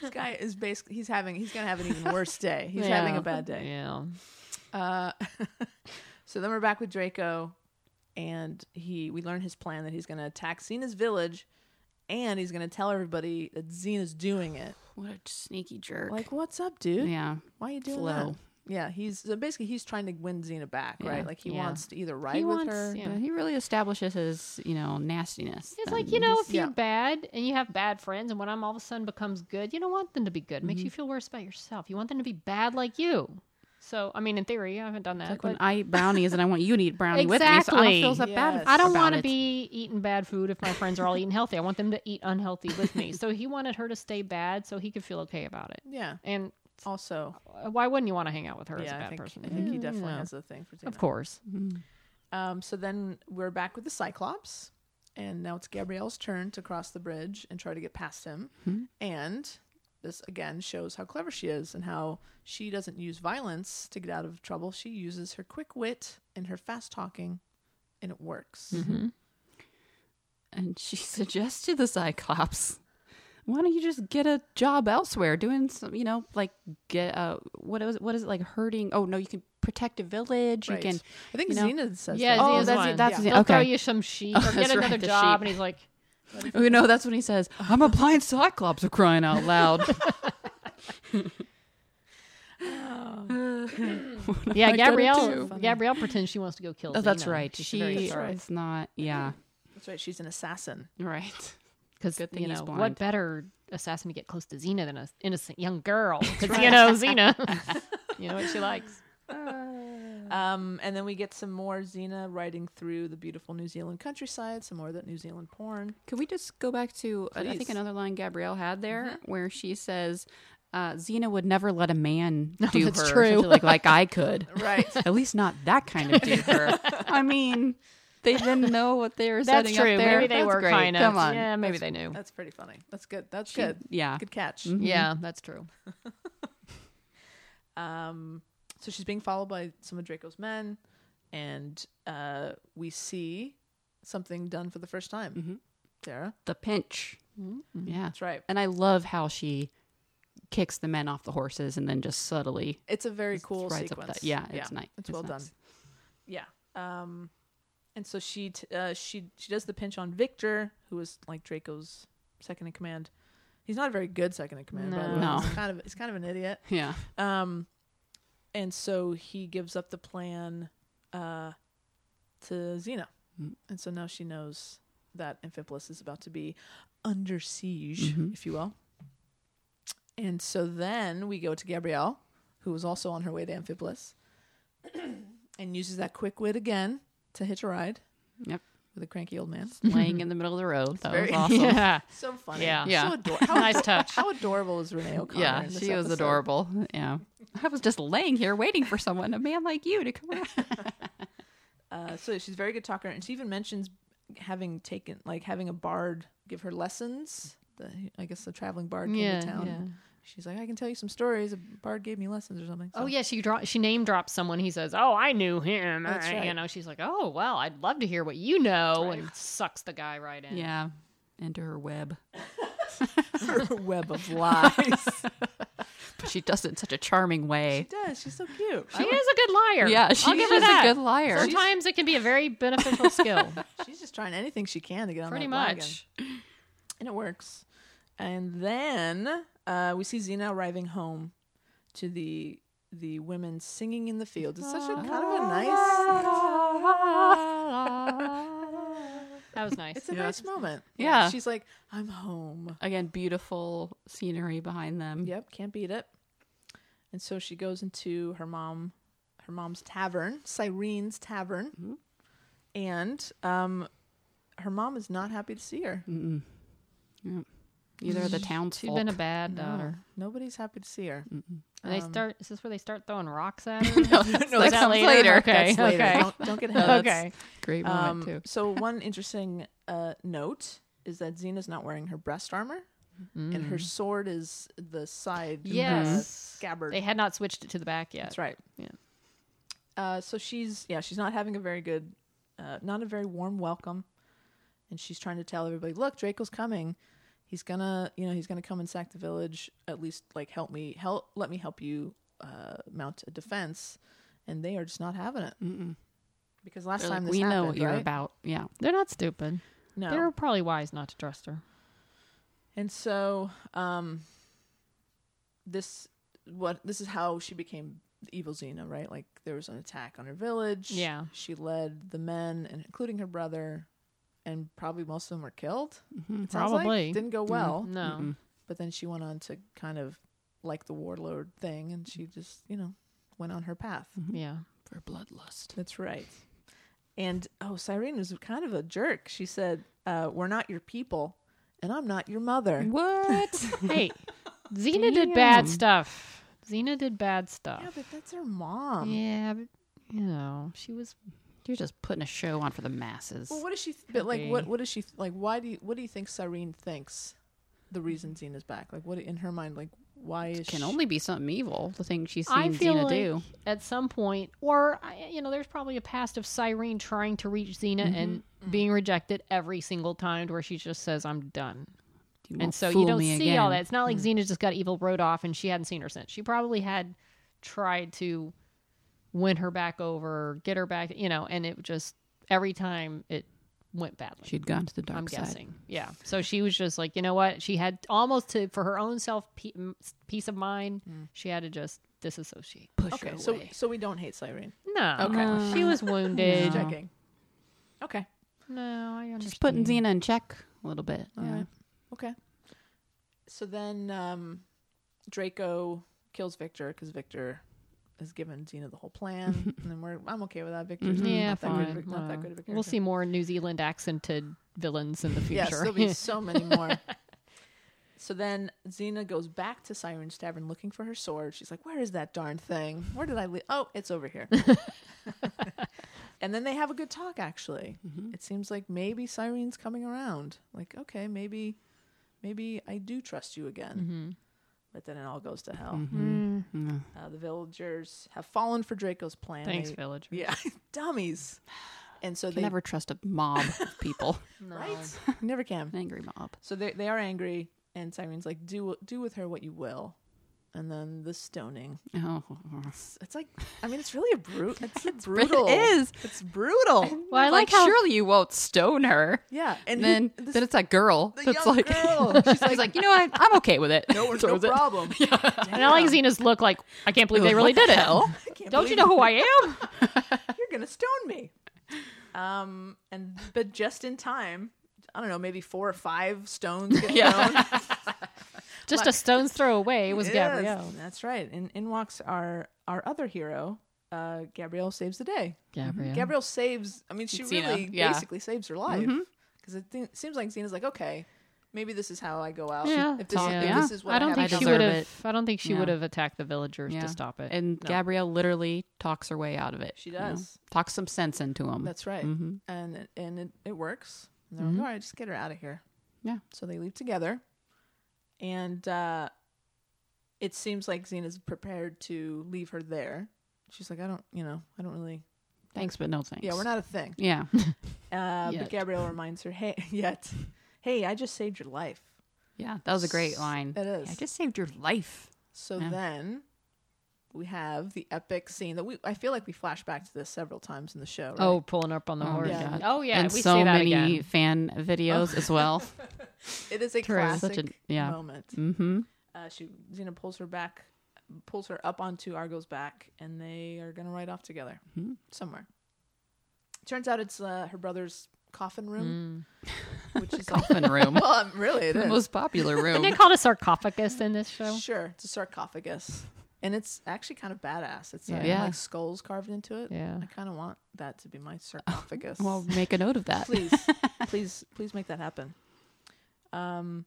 This guy is basically he's having he's gonna have an even worse day. He's Yeah. having a bad day. Yeah. Uh, so then we're back with Draco, and he we learn his plan that he's gonna attack Xena's village, and he's gonna tell everybody that Xena's doing it. What a sneaky jerk. Like, what's up, dude? yeah. Why are you doing Flow. that? Yeah, he's so basically he's trying to win Xena back, Yeah. right? Like he Yeah. wants to either ride He with wants, her. yeah. but he really establishes his, you know, nastiness. It's like, you know, if you're bad and you have bad friends and one of them all of a sudden becomes good, you don't want them to be good. It Mm-hmm. makes you feel worse about yourself. You want them to be bad like you. So, I mean, in theory, I haven't done that. It's like when I eat brownies and I want you to eat brownie with me, so I Exactly. don't feel so bad. I don't want to be eating bad food if my friends are all eating healthy. I want them to eat unhealthy with me. So he wanted her to stay bad so he could feel okay about it. Yeah. And Also, uh, why wouldn't you want to hang out with her as a a I bad think person? I think he definitely Yeah. has a thing for Xena. Of course. Um, so then we're back with the Cyclops, and now it's Gabrielle's turn to cross the bridge and try to get past him. And this again shows how clever she is and how she doesn't use violence to get out of trouble. She uses her quick wit and her fast talking, and it works. And she suggests to the Cyclops, why don't you just get a job elsewhere doing some, you know, like get uh what is what is it like hurting? Oh no, you can protect a village. Right. You can I think you know- Xena says Yeah, that. Oh, Xena's that's one. it, that's yeah. it, They'll throw you some sheep Oh, or that's get another the job, and he's like, Oh no, that's when he says, I'm a blind Cyclops of crying out loud. "Yeah, I get it Gabrielle. Gabrielle pretends she wants to go kill." Oh, that's Xena. right. She's She very That's right. is not yeah. That's right. She's an assassin. Right. because Good thing you he's know blind. what better assassin to get close to Xena than an innocent young girl? Because you know Xena, you know what she likes. Um, and then we get some more Xena riding through the beautiful New Zealand countryside, some more of that New Zealand porn. Could we just go back to I think another line Gabrielle had there where she says uh, Xena would never let a man do that's her true. like like I could. Right. At least not that kind of do her. I mean, they didn't know what they were That's setting true. up there. Maybe they That's were great. kind of. Come on. Yeah, maybe they knew. That's pretty funny. That's good. That's She- good. Yeah. Good catch. Yeah, that's true. Um, so she's being followed by some of Draco's men, and uh, we see something done for the first time. Mhm. Sarah, The pinch. Yeah. that's right. And I love how she kicks the men off the horses and then just subtly It's a very cool rides up sequence. that- Yeah, it's nice. It's well done. Yeah. Um, and so she t- uh, she she does the pinch on Victor, who is like Draco's second in command. He's not a very good second in command. by the way. No. He's kind of he's kind of an idiot. Yeah. Um, and so he gives up the plan uh, to Xena. Mm. And so now she knows that Amphipolis is about to be under siege, Mhm. if you will. And so then we go to Gabrielle, who was also on her way to Amphipolis, and uses that quick wit again to hitch a ride. Yep. With a cranky old man. Laying in the middle of the road. That very- was awesome. Yeah, So funny. Yeah. Yeah. So ador- how, nice touch. how adorable is Renee O'Connor? Yeah, in this she was adorable. Yeah. I was just laying here waiting for someone, a man like you, to come around. Uh, so she's a very good talker, and she even mentions having taken like having a bard give her lessons. The I guess the traveling bard came Yeah, to town. yeah. She's like, I can tell you some stories. A bard gave me lessons or something. Oh yeah, she dro- she name drops someone. He says, "Oh, I knew him." That's right. You know, she's like, "Oh, well, I'd love to hear what you know," That's and sucks the guy right in. Yeah. Into her web. her web of lies. But she does it in such a charming she way. does. She's so cute. She is a good liar. Yeah, she's her that. a good liar. Sometimes it can be a very beneficial skill. She's just trying anything she can to get on Pretty that much. wagon. and it works. And then uh, we see Xena arriving home to the the women singing in the fields. It's such a kind of a nice. That was nice. It's a Yeah. nice moment. Yeah. She's like, I'm home. Again, beautiful scenery behind them. Yep, can't beat it. And so she goes into her mom, her mom's tavern, Cyrene's tavern, Mm-hmm. and um, her mom is not happy to see her. Mm-mm. Yep. Either the townsfolk. She's been a bad No, daughter. nobody's happy to see her. Mm-mm. They Um, start. Is this where they start throwing rocks at her? no, No, Is that that later? later. Okay. That's later. okay. Don't, don't get ahead. Okay. Great moment Um, too. so one interesting uh, note is that Xena's not wearing her breast armor, and her sword is the side Mm. Yes. scabbard. They had not switched it to the back yet. That's right. Yeah. Uh, so she's yeah she's not having a very good, uh, not a very warm welcome, and she's trying to tell everybody, look, Draco's coming. He's gonna you know he's gonna come and sack the village. At least like help me help let me help you uh, mount a defense, and they are just not having it Mm-mm. because last They're time like, this we know happened, what you're right? about. Yeah. They're not stupid. No, They were probably wise not to trust her. And so, um, this what this is how she became the evil Xena, right? Like there was an attack on her village. Yeah. she led the men, and including her brother, and probably most of them were killed. Mm-hmm. It sounds like. Probably. didn't go well. No. Mm-mm. But then she went on to kind of like the warlord thing, and she just you know went on her path. Yeah. For bloodlust. That's right. And oh, Cyrene was kind of a jerk. She said, uh, "We're not your people, and I'm not your mother." What? Hey, Xena did bad stuff. Xena did bad stuff. Yeah, but that's her mom. Yeah, but you know, she was You're just putting a show on for the masses. Well, what does she? Th- but like, what? What does she th- like? Why do you? What do you think Cyrene thinks? The reason Xena's back, like, what in her mind, like, why is can she, only be something evil. The thing she's I seen feel Xena like do. at some point, or I- you know, there's probably a past of Cyrene trying to reach Xena mm-hmm. and mm-hmm. being rejected every single time, where she just says, "I'm done." You and so you don't see again. all that. It's not like mm. Xena just got evil wrote off and she hadn't seen her since. She probably had tried to win her back over, get her back, you know, and it just every time it went badly. She'd gone to the dark I'm side. guessing, yeah. So she was just like, you know what? She had almost to for her own self peace of mind. She had to just disassociate. Push Okay, her so away. so we don't hate Cyrene. No, Okay. she was wounded. No. Checking. Okay. No, I understand. just putting Xena in check a little bit. All yeah. right. Okay. So then um, Draco kills Victor because Victor has given Xena the whole plan, and then we're I'm okay with that. Victor's Mhm. Yeah, not that fine. good. of a- that good of a character. We'll see more New Zealand accented villains in the future. Yes, there'll be so many more. so then Xena goes back to Cyrene's tavern looking for her sword. She's like, "Where is that darn thing? Where did I leave? Oh, it's over here." and then they have a good talk. Actually, Mm-hmm. it seems like maybe Cyrene's coming around. Like, okay, maybe, maybe I do trust you again. Mm-hmm. But then it all goes to hell. Mhm. Mm. Uh, the villagers have fallen for Draco's plan. Thanks, They- villager. Yeah, dummies. And so Can they never trust a mob of people. right, You never can. An angry mob. So they they are angry, and Cyrene's like, "Do do with her what you will." And then the stoning. Oh, It's, it's like, I mean, it's really a brute. It's a brutal. It is. It's brutal. Well, I like, like how surely you won't stone her. Yeah, and And then, he- this- then it's that girl the that's young like, girl. She's she's like, like, you know what? I'm okay with it. no, no Throws it. problem. And I like Xena's look like, I can't believe they really did it. I can't Don't you know who I am? You're gonna stone me. Um, and but just in time. I don't know, maybe four or five stones get Yeah. Thrown. Just a stone's throw away was Yes, Gabrielle. That's right. And in walks our our other hero. Uh, Gabrielle saves the day. Gabrielle. Gabrielle saves. I mean, she Xena, really yeah. basically saves her life because it th- seems like Xena's like, okay, maybe this is how I go out. Yeah, if this, talk- if yeah. this is what I don't have think to she would have. I don't think she Yeah. would have attacked the villagers Yeah. to stop it. And No. Gabrielle literally talks her way out of it. She you know? does. Talks some sense into him. That's right, Mhm. and it- and it, it works. And they're Mm-hmm. like, all right, just get her out of here. Yeah. So they leave together, and uh, it seems like Xena's prepared to leave her there. She's like, I don't, you know, I don't really. Thanks, but no thanks. Yeah, we're not a thing. Yeah. Uh, but Gabrielle reminds her, hey, yet, hey, I just saved your life. Yeah. That was a great line. It is. I just saved your life. So Yeah. then we have the epic scene that we I feel like we flash back to this several times in the show. Right? Oh, pulling up on the Oh, horse. yeah. Oh yeah, and we so see that many again. fan videos as well. it is a True. classic Such a- yeah. moment. mm-hmm. Uh, she Xena pulls her back, pulls her up onto Argo's back, and they are gonna ride off together Mhm. somewhere. Turns out it's uh, her brother's coffin room, Mm. which is Coffin room. well, really it the is. most popular room. And room. they called a sarcophagus in this show. Sure, it's a sarcophagus, and it's actually kind of badass. It's uh, Yeah. Yeah. like skulls carved into it. Yeah. I kind of want that to be my sarcophagus. Well, make a note of that. please, please, please make that happen. Um,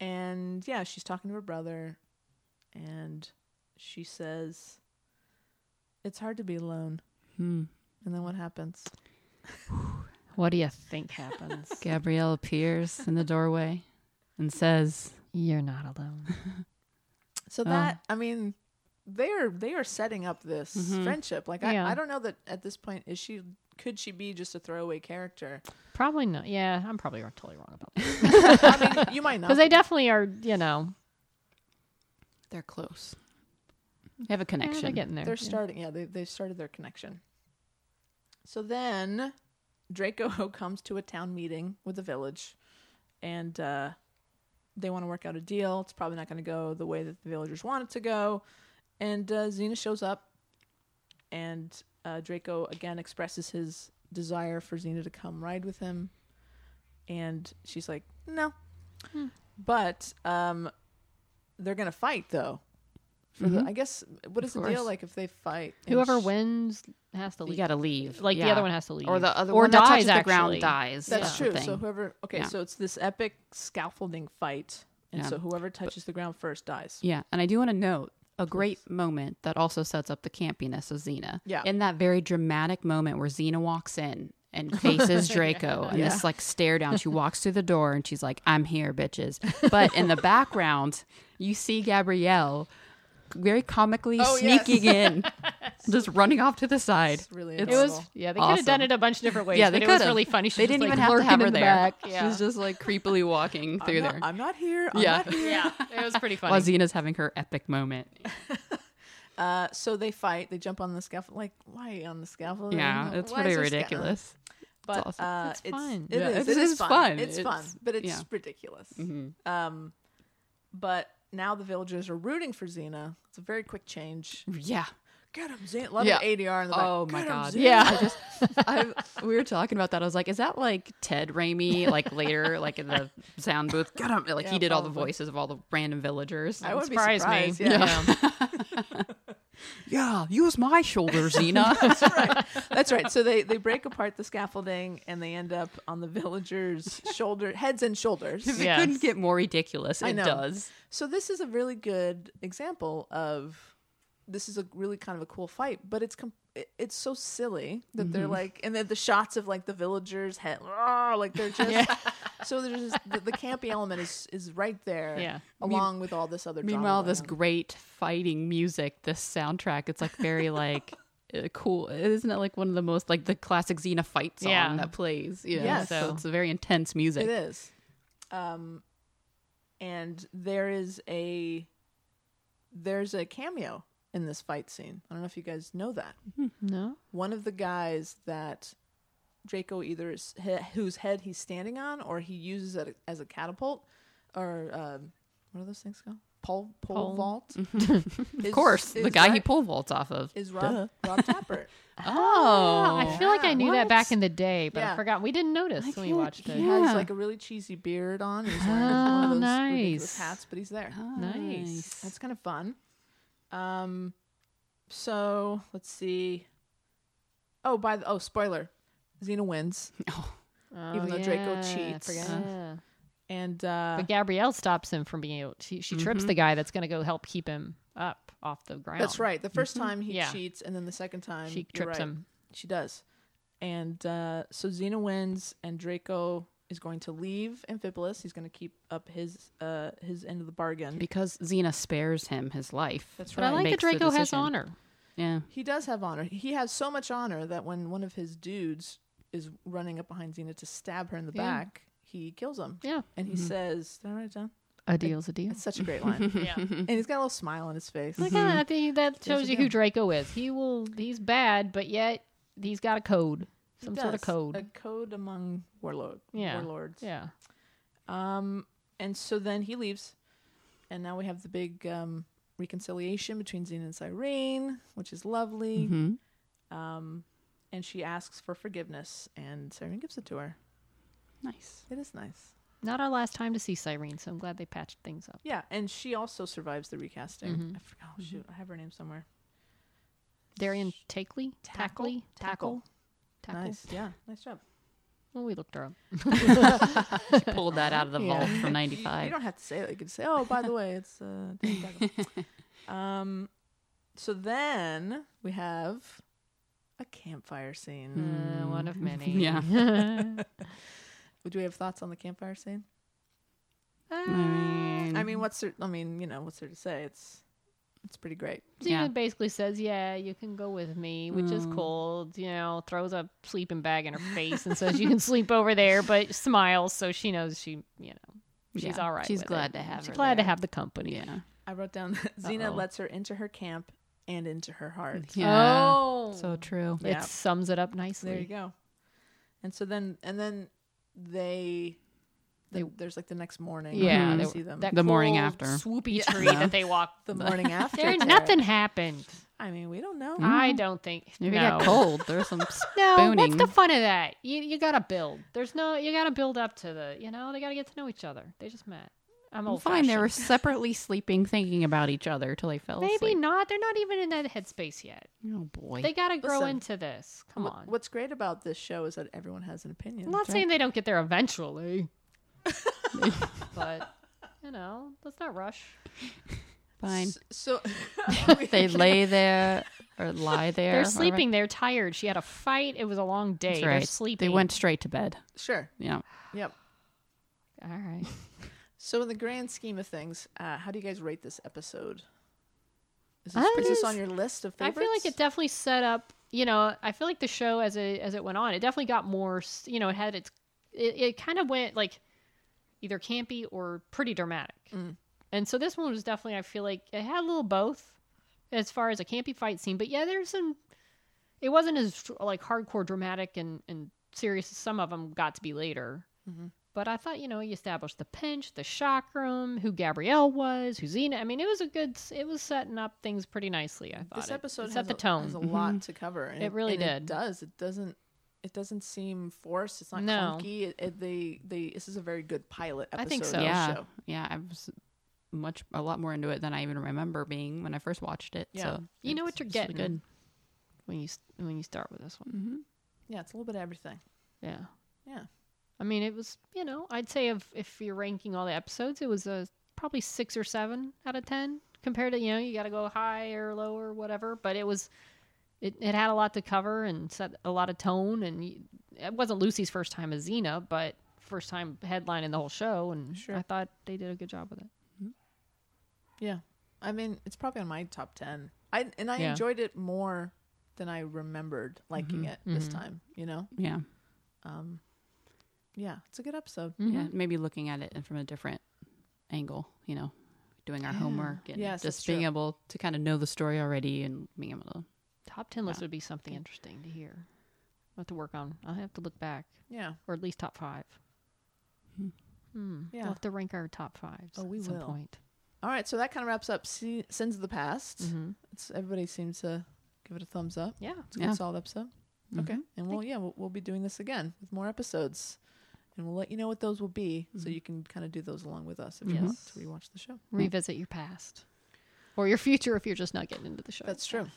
and yeah, she's talking to her brother, and she says, "It's hard to be alone." Hmm. And then what happens? What do you think happens? Gabrielle appears in the doorway and says, You're not alone. So Oh. that I mean, they are they are setting up this Mhm. friendship. Like Yeah. I, I don't know that at this point is she could she be just a throwaway character? Probably not. Yeah, I'm probably totally wrong about that. I mean, you might not. Because they definitely are, you know, they're close. They have a yeah, connection. they're getting there. They're Yeah. starting. Yeah, they they started their connection. So then, Draco comes to a town meeting with the village, and uh, they want to work out a deal. It's probably not going to go the way that the villagers want it to go. And uh, Xena shows up, and uh, Draco again expresses his desire for Xena to come ride with him, and she's like, "No," Hmm. but um, they're going to fight though. For the. I guess what is the deal like if they fight? Whoever sh- wins has to leave. You got to leave. like the other one has to leave. or the other or one that dies, touches the actually. ground dies. That's Yeah. true. So whoever okay, Yeah. so it's this epic scaffolding fight, and Yeah. so whoever touches the ground first dies. Yeah, and I do want to note a great moment that also sets up the campiness of Xena. Yeah. In that very dramatic moment where Xena walks in and faces Draco and Yeah. this like stare down. She walks through the door and she's like, I'm here, bitches. But in the background, you see Gabrielle very comically Oh, yes. sneaking in, just running off to the side. It's really it was yeah. They could have done it a bunch of different ways. Yeah, they but it was really funny. She They was didn't just, even have to have her the there. back. Yeah. She's just like creepily walking I'm through not, there. I'm not here. I'm Yeah. not here. yeah, it was pretty funny. While Xena's having her epic moment. Uh, so they fight. They jump on the scaffold. Like why on the scaffold? Yeah, it's Why pretty is there sca- ridiculous. But awesome. uh, It's it's fun. It Yeah, is. it It is is fun. fun. It's, It's- fun, but it's yeah. ridiculous. hmm Um, but now the villagers are rooting for Xena. It's a very quick change. Yeah. Get him, Xena. Love Yeah. the ADR in the back. Oh Get god. Xena. Yeah. I just I we were talking about that. I was like, is that like Ted Raimi like later like in the sound booth? Get him like Yeah, he did all the voices of all the random villagers. I wouldn't be Surprise me. Yeah. Yeah. yeah, use my shoulder, Xena. That's right. That's right. So they they break apart the scaffolding and they end up on the villagers' shoulder, heads and shoulders. If it Yes. couldn't get more ridiculous, I it know. does. So this is a really good example of this is a really kind of a cool fight, but it's com- it- it's so silly that they're like, and then the shots of like the villagers head, "Rah," like they're just so there's just, the, the campy element is is right there, Yeah. along with all this other. drama Meanwhile, this great fighting music, this soundtrack, it's like very like uh, cool. Isn't it like one of the most like the classic Xena fight song Yeah. that plays? You know? Yes. So it's a very intense music. It is. Um, and there is a there's a cameo in this fight scene. I don't know if you guys know that. no. One of the guys that Draco either is he, whose head he's standing on, or he uses it as a catapult, or um, what are those things called? Pole pole, Pole. vault. Of course, the guy he pole vaults off of. is Rob Rob Tapert. Oh, I feel like I knew that back in the day, but Yeah. I forgot. We didn't notice when we can't- watched it. He Yeah. has like a really cheesy beard on. He's wearing one Oh, of those ridiculous nice. hats, but he's there. Nice. That's kind of fun. Um, so let's see. Oh, by the oh, spoiler, Xena wins, Oh, Even though Draco cheats. Yeah. and uh, But Gabrielle stops him from being able. She she trips Mhm. the guy that's going to go help keep him up off the ground. that's right. The 1st time he Yeah. cheats, and then the second time She trips right, him. She does, and uh, so Xena wins, and Draco is going to leave Amphipolis. He's going to keep up his uh, his end of the bargain. because Xena spares him his life. That's But right. I like that Draco has honor. Yeah. He does have honor. He has so much honor that when one of his dudes is running up behind Xena to stab her in the Yeah. back, he kills him. Yeah, And he says, Did I write it down? a deal's a deal. It's such a great line. yeah. and he's got a little smile on his face. Like, ah, I think that shows you who. Draco is. He will. He's bad, but yet he's got a code, some sort of code. A code among warlord Yeah. warlords. yeah. Um and so then he leaves. And now we have the big um reconciliation between Xena and Cyrene, which is lovely. Mhm. Um and she asks for forgiveness, and Cyrene gives it to her. Nice. It is nice. Not our last time to see Cyrene, so I'm glad they patched things up. Yeah, and she also survives the recasting. Mhm. I forgot. Oh, shoot, I have her name somewhere. Darien Takely? Tackle? Tackley? Tackle? Tackle? Nice. Yeah, nice job. Well, we looked her up. Pulled that out of the Yeah. vault from '95. You don't have to say it. You can say, "Oh, by the way, it's uh, um, so then we have a campfire scene. Uh, one of many. Yeah. Would we have thoughts on the campfire scene? Uh, Mm. I mean, what's there? I mean, you know, what's there to say? It's it's pretty great. Xena Yeah. basically says, "Yeah, you can go with me," which is Mm. cold. You know, throws a sleeping bag in her face and says, "You can sleep over there," but smiles so she knows she, you know, she's Yeah, all right. she's with glad it. to have She's her glad to have the company. Yeah. I wrote down that Xena lets her into her camp and into her heart. Yeah. Oh, So true. it sums it up nicely. There you go. And so then, and then they, They- they there's like the next morning. Yeah, they- see them that The morning cool after. swoopy tree Yeah. that they walk. the morning after. There, nothing happened. I mean, we don't know. I mm-hmm. don't think. You no. got cold. There's some No, what's the fun of that? You you gotta build. There's no you gotta build up to the you know they gotta get to know each other. They just met. I'm Well, old fine. They were separately sleeping, thinking about each other till they fell maybe asleep. not. They're not even in that headspace yet. Oh boy. They gotta grow Listen, into this. Come What- on. What's great about this show is that everyone has an opinion. I'm not saying they don't get there eventually, but you know let's not rush. Fine. S- So they lay there or lie there. They're or sleeping. They're tired. She had a fight. It was a long day. That's They're sleeping. They went straight to bed. sure. Yeah. Yep. All right. So in the grand scheme of things, uh, how do you guys rate this episode? Is I this, is this on your list of favorites? I feel like it definitely set up. You know, I feel like the show as it as it went on, it definitely got more. You know, it had its. It, it kind of went like either campy or pretty dramatic. Mm. And so this one was definitely. I feel like it had a little both, as far as a campy fight scene. But yeah, there's some. It wasn't as like hardcore dramatic and and serious as some of them got to be later. Mhm. But I thought, you know, you established the pinch, the chakram, who Gabrielle was, who Xena. I mean, it was a good. It was setting up things pretty nicely. I thought this episode it set the tone. has a lot to cover. It really did. It does. It doesn't. It doesn't seem forced. It's not No. clunky. It, it, they, they. This is a very good pilot episode. I think so. of yeah. show. Yeah. I was much a lot more into it than I even remember being when I first watched it. Yeah. So You know what you're it's really getting. Good. when you when you start with this one. Mm-hmm. Yeah, it's a little bit of everything. Yeah, Yeah. I mean, it was you know I'd say if if you're ranking all the episodes, it was a probably six or seven out of ten compared to you know you got to go high or low or whatever. But it was it it had a lot to cover and set a lot of tone and it wasn't Lucy's first time as Xena, but first time headlining the whole show, and Sure. I thought they did a good job with it. Yeah. I mean, it's probably on my top 10. I and I Yeah. enjoyed it more than I remembered liking Mhm. it this Mhm. time, you know? Yeah. Um yeah, it's a good episode. Yeah. Mhm. Maybe looking at it from a different angle. You know, doing our homework and Yes, just being true. able to kind of know the story already and being able to. Top ten list Yeah. would be something interesting to hear. I'll have to work on. I'll have to look back, Yeah. or at least top five. Hmm. Hmm. Yeah. We'll have to rank our top fives Oh, we at some will. point. All right, so that kind of wraps up Se- Sins of the Past. Mm-hmm. It's everybody seems to give it a thumbs up. Yeah. It's a Yeah. good solid episode. Okay. Mhm. And we'll yeah, we'll, we'll be doing this again with more episodes. And we'll let you know what those will be so Mhm. you can kind of do those along with us if you want to rewatch the show. Revisit your past, or your future if you're just not getting into the show. That's true.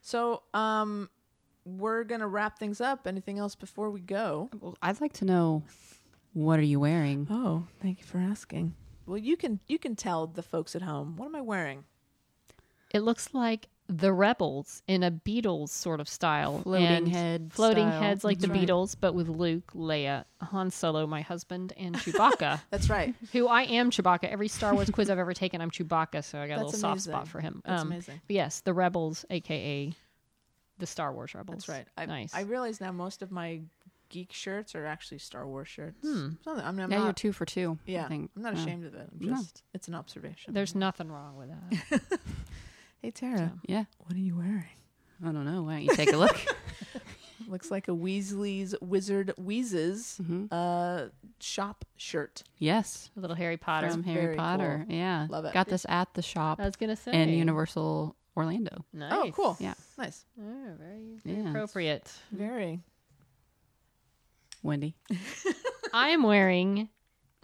So, um, we're gonna wrap things up. Anything else before we go? Well, I'd like to know what are you wearing? Oh, thank you for asking. Well, you can you can tell the folks at home. What am I wearing? It looks like the Rebels in a Beatles sort of style, Floating and head floating style. heads like That's the right. Beatles, but with Luke, Leia, Han Solo, my husband, and Chewbacca. That's right. who I am Chewbacca. Every Star Wars quiz I've ever taken, I'm Chewbacca, so I got a That's little soft spot for him. That's Um, amazing. but yes, the Rebels, aka the Star Wars Rebels. That's right. I, nice. I realize now most of my geek shirts are actually Star Wars shirts. Hmm. So I'm, I'm yeah, you're not. two for two. yeah, I think. I'm not Yeah. ashamed of it. I'm No. just it's an observation. There's nothing wrong with that. hey Tara, So. Yeah. what are you wearing? I don't know. Why don't you take a look? Looks like a Weasley's Wizard Wheezes hmm uh shop shirt. Yes. A little Harry Potter. From Harry Very Potter. Yeah. Love it. Got this at the shop I was gonna say. in Universal Orlando. Nice. Oh, cool. Yeah. Nice. Oh, very, very Yeah. appropriate. Very. Wendy. I am wearing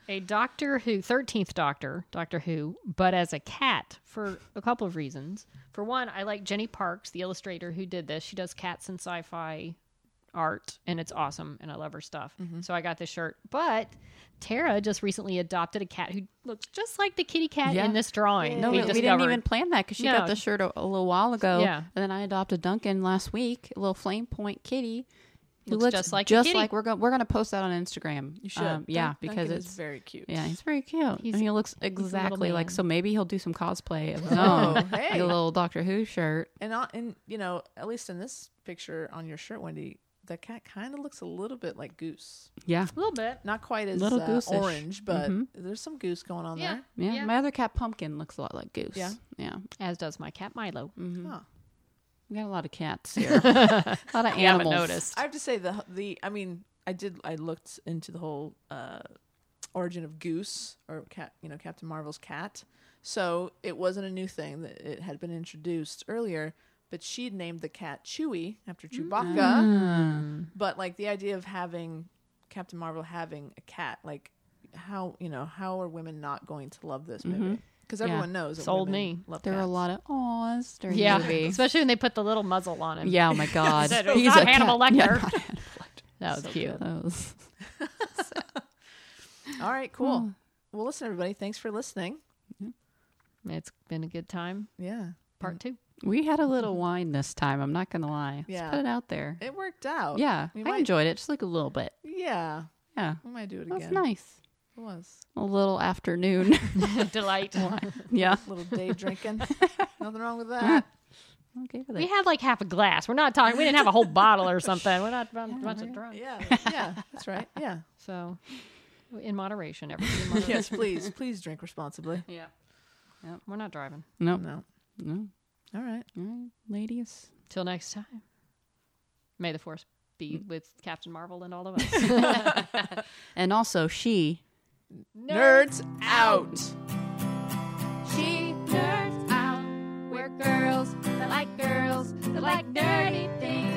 a Doctor Who, 13th Doctor, Doctor Who, but as a cat for a couple of reasons. For one, I like Jenny Parks, the illustrator who did this. She does cats and sci fi art, and it's awesome, and I love her stuff. Mm-hmm. So I got this shirt. But Tara just recently adopted a cat who looks just like the kitty cat Yeah. in this drawing. No, we we, we didn't even plan that because she No. got the shirt a, a little while ago. Yeah. And then I adopted Duncan last week, a little flame point kitty. Who Looks just like a just kitty. like we're going we're gonna post that on Instagram. You should. Um, yeah, Dun- because Duncan it's very cute. yeah, he's very cute. He's- and he looks exactly like man. so. Maybe he'll do some cosplay of his Oh, own, like hey. a little Doctor Who shirt. And on, and you know, at least in this picture on your shirt, Wendy, the cat kind of looks a little bit like Goose. Yeah, a little bit. Not quite as Little uh, orange, but Mhm. there's some goose going on Yeah. yeah. Yeah. My other cat, Pumpkin, looks a lot like Goose. Yeah? yeah. As does my cat Milo. there. Huh. We got a lot of cats here. a lot of You haven't animals. noticed. I have to say the the I mean I did I looked into the whole uh, origin of Goose or cat you know Captain Marvel's cat. So it wasn't a new thing that it had been introduced earlier, but she'd named the cat Chewie after Chewbacca. Ah. But like the idea of having Captain Marvel having a cat, like how you know how are women not going to love this movie? Because Yeah. everyone knows that Sold women me. Love There are a lot of awes during Yeah, the movie. especially when they put the little muzzle on him. Yeah, oh my god. Said it was not Hannibal cat. Lecter. Yeah, not Hannibal Lecter. that was So cute. That was- All right, cool. Well, listen, everybody. Thanks for listening. It's been a good time. Yeah, Part mm. two. we had a little wine this time. I'm not gonna lie. Yeah. Let's put it out there. it worked out. yeah, we I might- enjoyed it. Just like a little bit. Yeah, Yeah, we might do it that was again. nice. It was A little afternoon. Delight. yeah. a little day drinking. Nothing wrong with that. Okay. with We it. had like half a glass. We're not talking. We didn't have a whole bottle or something. We're not a bunch of drunk. Yeah, yeah, that's right. Yeah. So, in moderation, everything. In moderation. Yes, please, please drink responsibly. Yeah. We're not driving. No. No. No. All right. All right, ladies. Till next time. May the force be mm. with Captain Marvel and all of us. And also, she Nerds, out. She nerds out. We're girls that like girls that like nerdy things.